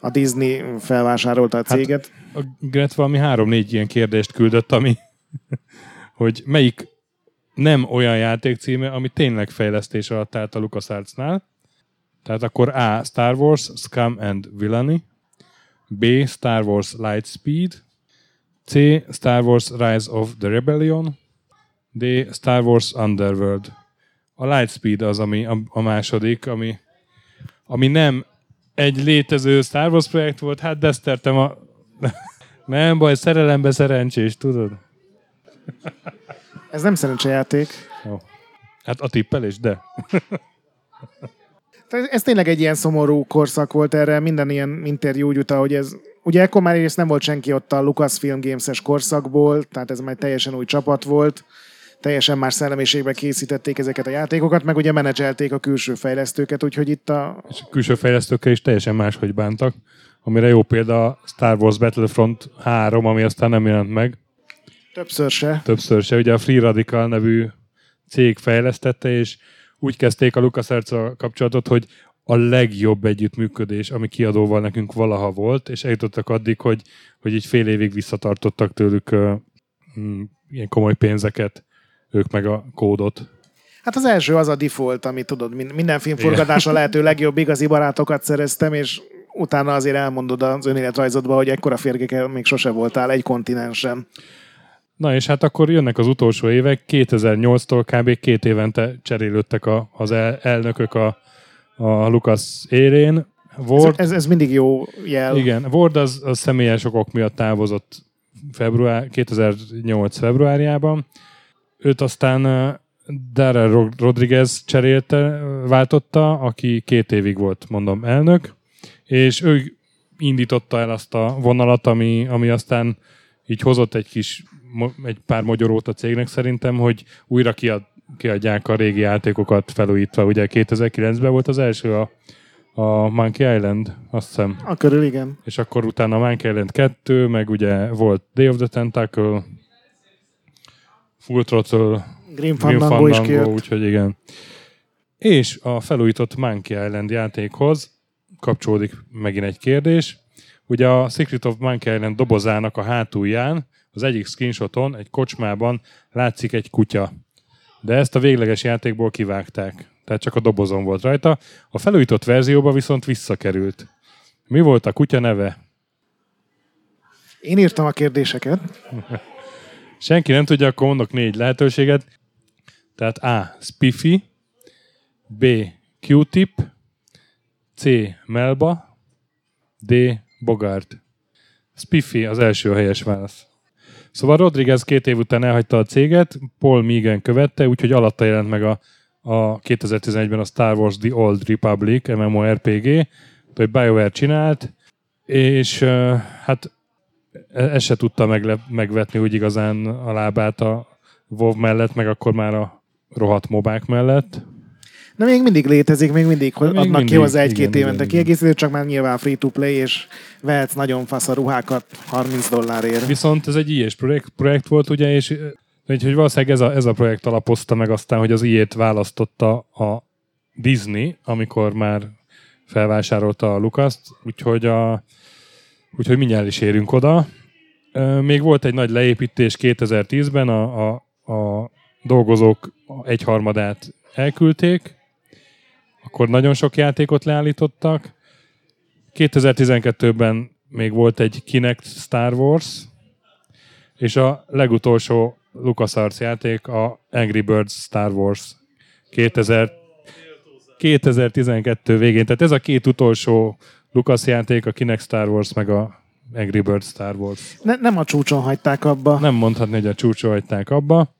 a Disney felvásárolta a céget. A Gret valami három-négy ilyen kérdést küldött, ami, hogy melyik nem olyan játék címe, ami tényleg fejlesztés alatt állt a LucasArts-nál. Tehát akkor A. Star Wars Scum and Villainy B. Star Wars Lightspeed C. Star Wars Rise of the Rebellion D. Star Wars Underworld. A Lightspeed az, ami a, a második, ami, ami nem egy létező Star Wars projekt volt, hát desztertem a... Nem baj, szerelembe szerencsés, tudod? Ez nem szerencsejáték. Jó. Hát a tippelés, de. Ez tényleg egy ilyen szomorú korszak volt erre, minden ilyen interjú úgy utal, hogy ez, ugye ekkor már egyrészt nem volt senki ott a Lucasfilm Games-es korszakból, tehát ez már teljesen új csapat volt, teljesen más szellemiségben készítették ezeket a játékokat, meg ugye menedzselték a külső fejlesztőket, úgyhogy itt a... És a külső fejlesztőkkel is teljesen máshogy bántak. Amire jó példa a Star Wars Battlefront 3, ami aztán nem jelent meg. Többször se. Többször se. Ugye a Free Radical nevű cég fejlesztette, és úgy kezdték a LucasArts kapcsolatot, hogy a legjobb együttműködés, ami kiadóval nekünk valaha volt, és eljutottak addig, hogy, hogy így fél évig visszatartottak tőlük uh, ilyen komoly pénzeket, ők meg a kódot. Hát az első az a default, ami tudod, min- minden filmforgatás a lehető legjobb igazi barátokat szereztem, és utána azért elmondod az önéletrajzodba, hogy ekkora férgekkel még sose voltál egy kontinensen. Na és hát akkor jönnek az utolsó évek, 2008-tól kb. két évente cserélődtek a, az el, elnökök a, a Lucas érén. Ez, Ward, ez, ez mindig jó jel. igen, Ward az, az személyes okok miatt távozott február, 2008 februárjában. Őt aztán Darrell Ro- Rodriguez cserélte, váltotta, aki két évig volt, mondom, elnök, és ő indította el azt a vonalat, ami, ami aztán így hozott egy kis, egy pár magyarót a cégnek szerintem, hogy újra kiad, kiadják a régi játékokat felújítva. Ugye 2009-ben volt az első a, a Monkey Island, azt hiszem. A körül igen. És akkor utána Monkey Island 2, meg ugye volt Day of the Tentacle, Full Throttle, Grim Fandango kijött. Fandango, úgyhogy igen. És a felújított Monkey Island játékhoz kapcsolódik megint egy kérdés. Ugye a Secret of Monkey Island dobozának a hátulján, az egyik screenshoton, egy kocsmában látszik egy kutya. De ezt a végleges játékból kivágták. Tehát csak a dobozon volt rajta. A felújított verzióba viszont visszakerült. Mi volt a kutya neve? Én írtam a kérdéseket. Senki nem tudja, akkor mondok négy lehetőséget. Tehát A. Spiffy, B. Q-tip, C. Melba, D. Bogart. Spiffy az első helyes válasz. Szóval Rodriguez két év után elhagyta a céget, Paul Megan követte, úgyhogy alatta jelent meg a, a 2011-ben a Star Wars The Old Republic MMORPG, hogy BioWare csinált, és hát ez se tudta megle- megvetni úgy igazán a lábát a WoW mellett, meg akkor már a rohadt mobák mellett. De még mindig létezik, még mindig Még adnak ki mindig, hozzá egy-két évente kiegészítőt, csak már nyilván free-to-play, és vehetsz nagyon fasz a ruhákat 30 dollárért. Viszont ez egy ilyes projekt, projekt volt, ugye, és hogy, valószínűleg ez a, ez a projekt alapozta meg aztán, hogy az ilyet választotta a Disney, amikor már felvásárolta a Lucas-t, úgyhogy, a, úgyhogy mindjárt is érünk oda. Még volt egy nagy leépítés 2010-ben, a, a, a dolgozók egyharmadát elküldték, akkor nagyon sok játékot leállítottak. 2012-ben még volt egy Kinect Star Wars, és a legutolsó LucasArts játék a Angry Birds Star Wars 2000, 2012 végén. Tehát ez a két utolsó Lucas játék, a Kinect Star Wars meg a Angry Birds Star Wars. Ne, nem a csúcson hagyták abba. Nem mondhatni, hogy a csúcsra hagyták abba.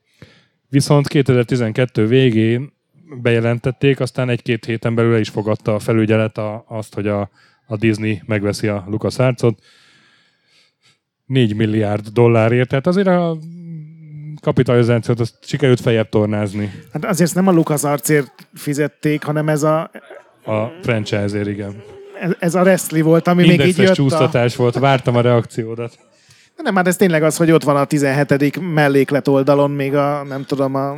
Viszont 2012 végén bejelentették, aztán egy-két héten belül is fogadta a felügyelet a, azt, hogy a, a Disney megveszi a LucasArts-ot. 4 milliárd dollárért, tehát azért a kapitalizációt azt sikerült feljebb tornázni Hát azért nem a Lucas arcért fizették, hanem ez a, a franchise-ért, igen. ez, ez a wrestling volt, ami még így Indexes jött a... csúsztatás volt, vártam a reakciódat. De Nem, hát ez tényleg az, hogy ott van a 17. melléklet oldalon még a, nem tudom, a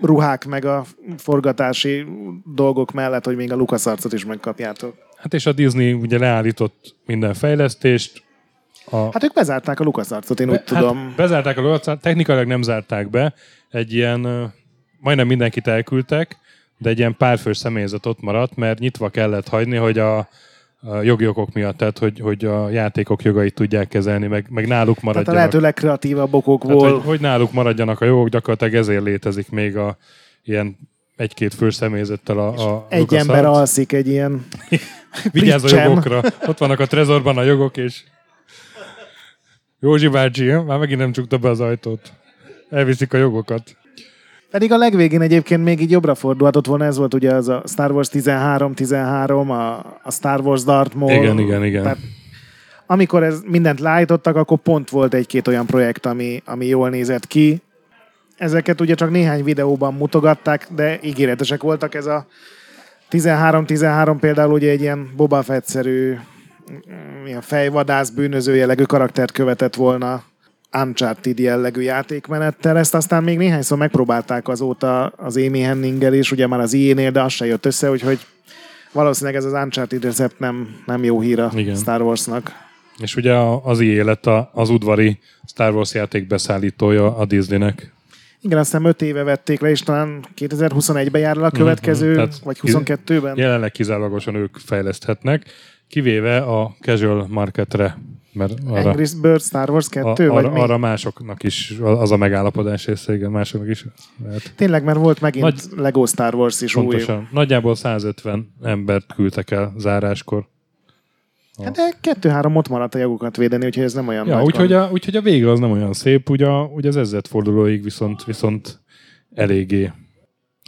ruhák meg a forgatási dolgok mellett, hogy még a Lucas arcot is megkapjátok. Hát és a Disney ugye leállított minden fejlesztést. A, Hát ők bezárták a Lucas arcot, én úgy tudom. Hát bezárták a dolgot, technikailag nem zárták be. Egy ilyen, majdnem mindenkit elküldtek, de egy ilyen párfős személyzet ott maradt, mert nyitva kellett hagyni, hogy a, a jogi okok miatt, tehát hogy, hogy a játékok jogait tudják kezelni, meg, meg náluk Tehát a maradjanak. lehető legkreatívabb Tehát, okokból. hogy, hogy náluk maradjanak a jogok, gyakorlatilag ezért létezik még a ilyen egy-két fős személyzettel a, a egy LucasArts. ember alszik egy ilyen... Vigyázz a jogokra. Ott vannak a trezorban a jogok, és Józsi bácsi, már megint nem csukta be az ajtót. Elviszik a jogokat. Pedig a legvégén egyébként még így jobbra fordulhatott volna, ez volt ugye az a Star Wars 13-13, a, a Star Wars Darth Maul. Igen, igen, igen. Tehát amikor ez mindent leállítottak, akkor pont volt egy-két olyan projekt, ami, ami jól nézett ki. Ezeket ugye csak néhány videóban mutogatták, de ígéretesek voltak. Ez a 13-13 például ugye egy ilyen Boba Fett-szerű mm, ilyen fejvadász bűnöző jellegű karaktert követett volna Uncharted jellegű játékmenettel. Ezt aztán még néhányszor megpróbálták azóta az Amy Henninggel is, ugye már az IE-nél, de az se jött össze, úgyhogy valószínűleg ez az Uncharted recept nem, nem jó hír a Igen. Star Warsnak. És ugye az IE lett az udvari Star Wars játék beszállítója a Disneynek. Igen, azt hiszem 5 éve vették le, és talán 2021-ben jár el a következő, Mhm, Tehát vagy 22-ben. Jelenleg kizárólagosan ők fejleszthetnek, kivéve a casual marketre, mert arra, Angry Birds Star Wars 2, a, vagy arra, mi? arra másoknak is az a megállapodás része, igen, másoknak is lehet. Tényleg, mert volt megint Nagy- Lego Star Wars is új. Pontosan. Nagyjából 150 embert küldtek el záráskor. Hát de kettő-három ott maradt a jogokat védeni, úgyhogy ez nem olyan Ja, nagy úgyhogy a, úgyhogy a vége az nem olyan szép, ugye, ugye az ezredfordulóig viszont, viszont eléggé.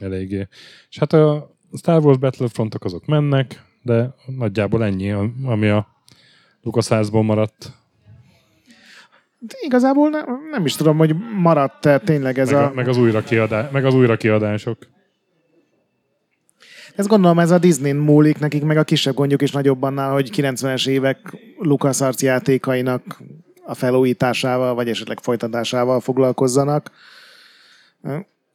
Eléggé. És hát a Star Wars Battlefrontok azok mennek, de nagyjából ennyi, ami a LucasArts-ból maradt. De Igazából nem, nem is tudom, hogy maradt-e tényleg ez Meg, a... meg, az újra kiadá, meg az újra kiadások. Ezt gondolom ez a Disney múlik, nekik meg a kisebb gondjuk is nagyobb annál, hogy 90-es évek LucasArts játékainak a felújításával, vagy esetleg folytatásával foglalkozzanak.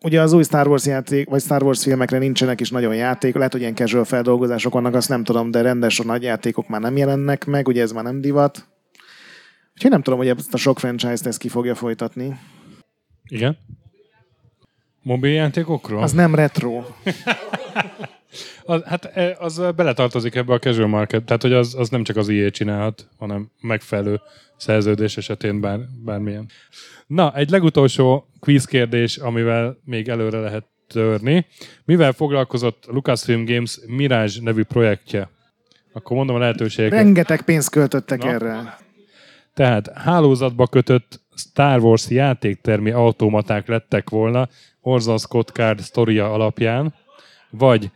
Ugye az új Star Wars játék, vagy Star Wars filmekre nincsenek is nagyon játék, lehet, hogy ilyen casual feldolgozások vannak, azt nem tudom, de rendes a nagy játékok már nem jelennek meg, ugye ez már nem divat. Úgyhogy nem tudom, hogy ezt a sok franchise-t ezt ki fogja folytatni. Igen? Mobiljátékokról? Az nem retro. Az, hát e, az beletartozik ebbe a casual market, tehát hogy az, az nem csak az IE csinálhat, hanem megfelelő szerződés esetén bár, bármilyen. Na, egy legutolsó quiz kérdés, amivel még előre lehet törni. Mivel foglalkozott Lucasfilm Games Mirage nevű projektje? Akkor mondom a lehetőségeket. Rengeteg pénzt költöttek Na. erre. Tehát hálózatba kötött Star Wars játéktermi automaták lettek volna Orson Scott Card sztoria alapján, vagy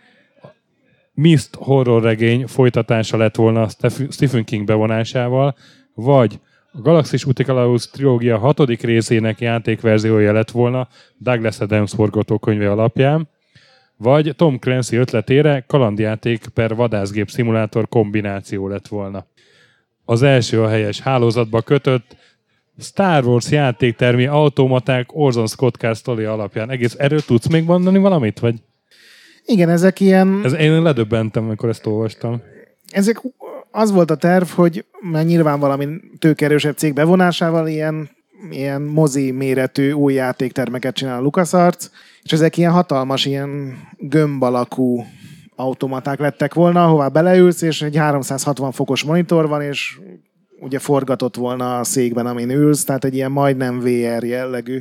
Mist horror regény folytatása lett volna Steph- Stephen King bevonásával, vagy a Galaxis Utikalaus trilógia hatodik részének játékverziója lett volna Douglas Adams forgatókönyve alapján, vagy Tom Clancy ötletére kalandjáték per vadászgép szimulátor kombináció lett volna. Az első a helyes hálózatba kötött Star Wars játéktermi automaták Orson Scott Card alapján. Egész erről tudsz még mondani valamit? Vagy Igen, ezek ilyen... ez, én ledöbbentem, amikor ezt olvastam. ezek az volt a terv, hogy már nyilván valami tőkerősebb cég bevonásával ilyen, ilyen mozi méretű új játéktermeket csinál a LucasArts, és ezek ilyen hatalmas, ilyen gömb alakú automaták lettek volna, ahová beleülsz, és egy 360 fokos monitor van, és ugye forgatott volna a székben, amin ülsz, tehát egy ilyen majdnem VR jellegű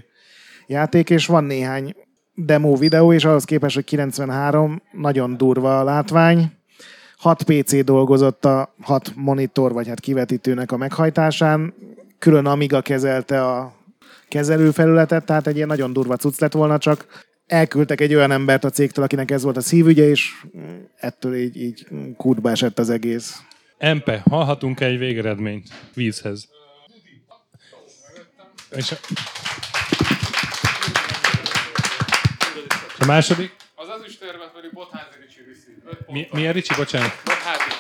játék, és van néhány demo videó, és ahhoz képest, hogy 93, nagyon durva a látvány, hat PC dolgozott a hat monitor, vagy hát kivetítőnek a meghajtásán, külön Amiga kezelte a kezelőfelületet, tehát egy ilyen nagyon durva cucc lett volna, csak elküldtek egy olyan embert a cégtől, akinek ez volt a szívügye, és ettől így, így kútba esett az egész. Empe, hallhatunk egy végeredményt vízhez. És a... a második? Az ezüstérmet pedig Botházi Ricsi viszi. Mi, milyen Ricsi, bocsánat? Botházi.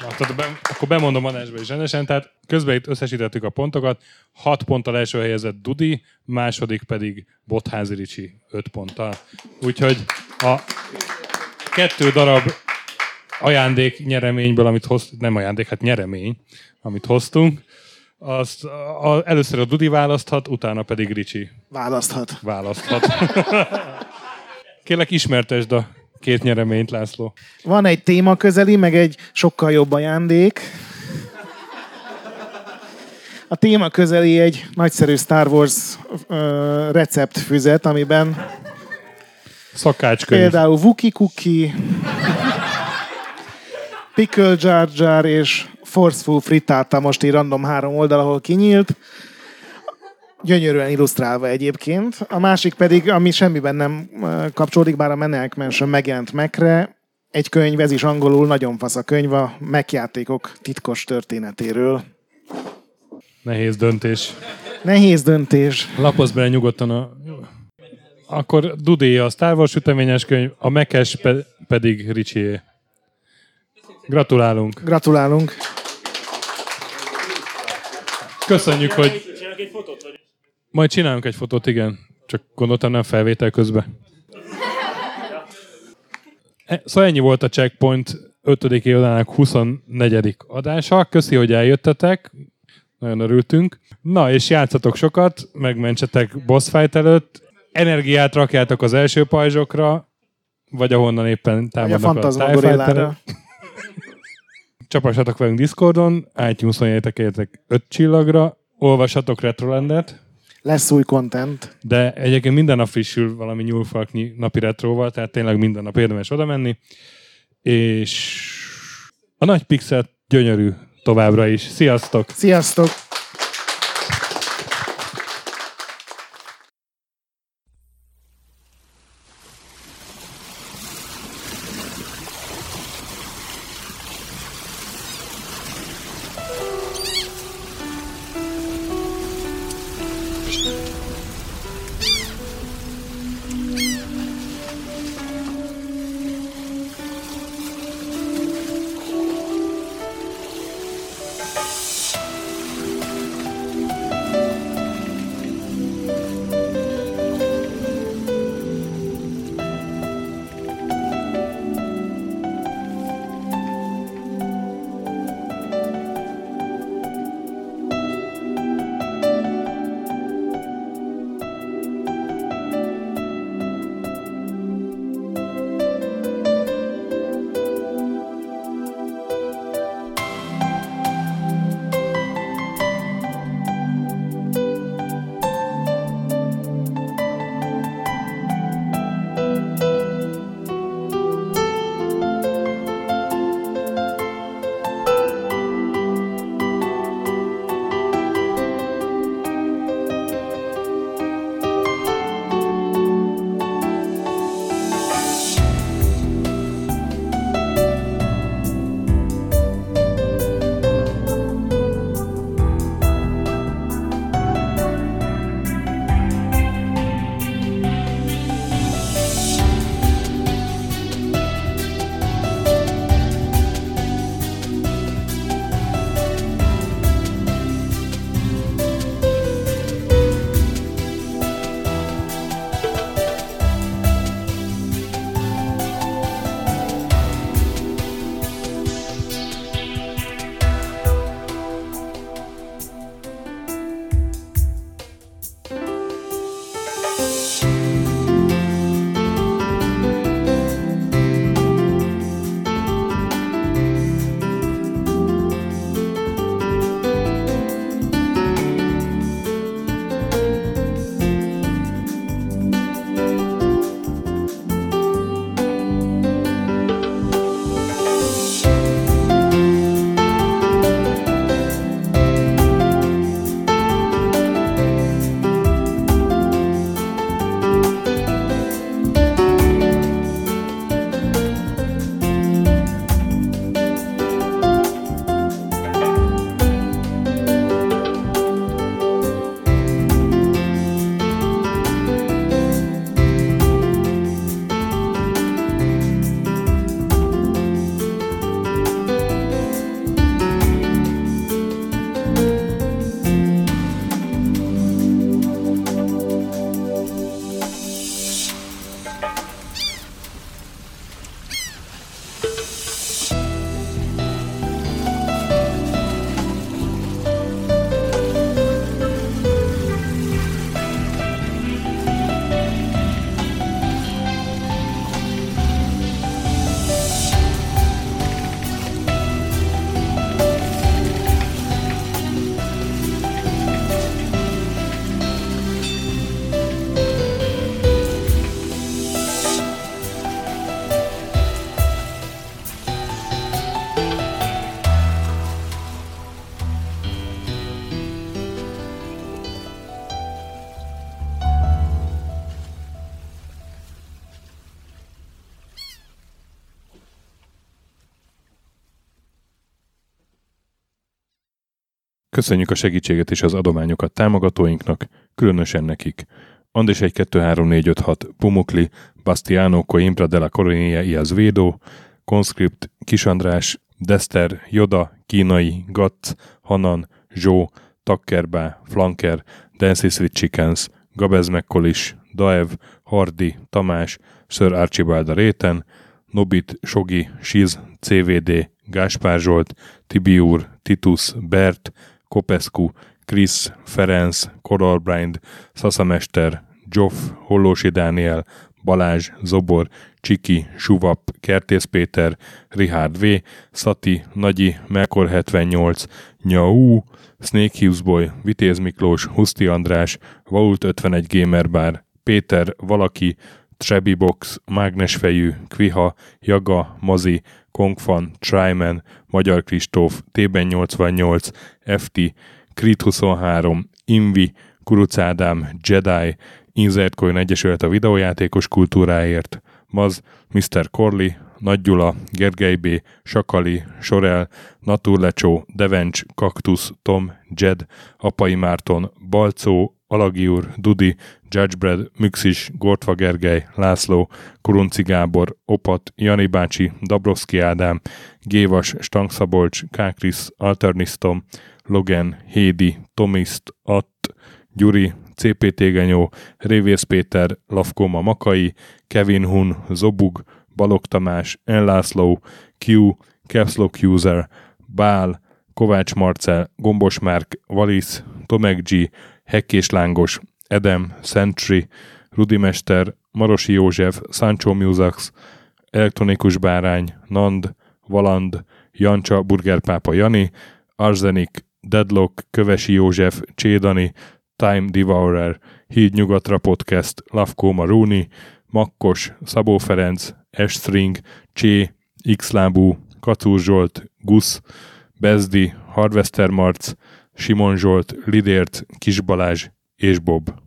Látod, be, akkor bemondom adásba is rendesen, tehát közben itt összesítettük a pontokat, 6 ponttal első helyezett Dudi, második pedig Botházi Ricsi 5 ponttal. Úgyhogy a kettő darab ajándék nyereményből, amit hoz, nem ajándék, hát nyeremény, amit hoztunk, azt a, először a Dudi választhat, utána pedig Ricsi Választhat. választhat. Kérlek, ismertesd a két nyereményt, László. Van egy téma közeli, meg egy sokkal jobb ajándék. A téma közeli egy nagyszerű Star Wars ö, receptfüzet, amiben Szakácskönyv. például Wookie Cookie, Pickle Jar Jar és Forceful frittata most így random három oldal, ahol kinyílt. Gyönyörűen illusztrálva egyébként. A másik pedig, ami semmiben nem kapcsolódik, bár a Maniac Mansion megjelent Mekre, egy könyv, ez is angolul, nagyon fasz a könyv, a Mac játékok titkos történetéről. Nehéz döntés. Nehéz döntés. Lapozz bele nyugodtan a... Akkor Dudé a Star Wars süteményes könyv, a Mekes pe- pedig Ricsié. Gratulálunk. Gratulálunk. Köszönjük, hogy... Majd csinálunk egy fotót, igen. Csak gondoltam nem felvétel közben. E- Szóval ennyi volt a Checkpoint 5. évadának 24. adása. Köszi, hogy eljöttetek. Nagyon örültünk. Na, és játszatok sokat, megmentsetek boss fight előtt. Energiát rakjátok az első pajzsokra, vagy ahonnan éppen a támadnak a, Fantasma TIE. Csapassatok velünk Discordon, iTunes-on értek 5 csillagra, olvassatok Retrolandet, Lesz új content. de egyébként minden nap frissül valami nyúlfalknyi napi retroval, tehát tényleg minden nap érdemes oda menni. És a nagy pixel gyönyörű továbbra is. Sziasztok! Sziasztok! Köszönjük a segítséget és az adományokat támogatóinknak, különösen nekik. Andis 1 2 3 4 5 6 Pumukli, Bastiano Coimbra de la Coronia y Azvedo, Conscript, Kisandrás, Dester, Joda, Kínai, Gatt, Hanan, Zsó, Takkerbá, Flanker, Dancy Sweet Chickens, Gabez Mekkolis, Daev, Hardi, Tamás, Sir Archibald Réten, Nobit, Sogi, Siz, CVD, Gáspár Zsolt, Tibiur, Titus, Bert, Kopescu, Krisz, Ferenc, Koralbrind, Szaszamester, Zsoff, Hollósi Dániel, Balázs, Zobor, Csiki, Suvap, Kertész Péter, Richard V, Szati, Nagyi, Melkor 78, Nyau, Snake Hughes Boy, Vitéz Miklós, Huszti András, Vault 51 Gamer Bar, Péter, Valaki, Trebi Box, Mágnesfejű, Kviha, Jaga, Mazi, Kongfan, Tryman, Magyar Kristóf, Tében 88, FT, Krit 23, Invi, Kuruc Ádám, Jedi, Insert Coin Egyesület a videójátékos kultúráért, Maz, Mr. Corley, Nagy Gyula, Gergely B., Sakali, Sorel, Naturlecsó, Devencs, Kaktusz, Tom, Jed, Apai Márton, Balcó, Alagi úr, Dudi, Judgebred, Müxis, Gortva Gergely, László, Kurunci Gábor, Opat, Jani bácsi, Dabrowski Ádám, Gévas, Stangszabolcs, Kákris, Alternisztom, Logan, Hédi, Tomiszt, Att, Gyuri, CPT Genyó, Révész Péter, Lavkoma Makai, Kevin Hun, Zobug, Balog Tamás, Enlászló, Q, Capslock User, Bál, Kovács Marcel, Gombos Márk, Valisz, Tomek G, Hekkés Lángos, Edem, Sentry, Rudimester, Marosi József, Sancho Musax, Elektronikus Bárány, Nand, Valand, Jancsa, Burgerpápa Jani, Arzenik, Deadlock, Kövesi József, Csédani, Time Devourer, Híd Nyugatra Podcast, Lavkó Maruni, Makkos, Szabó Ferenc, Estring, Csé, Xlábú, Kacúr Zsolt, Gusz, Bezdi, Harvester Marc, Simon Zsolt, Lidért, Kis Balázs és Bob.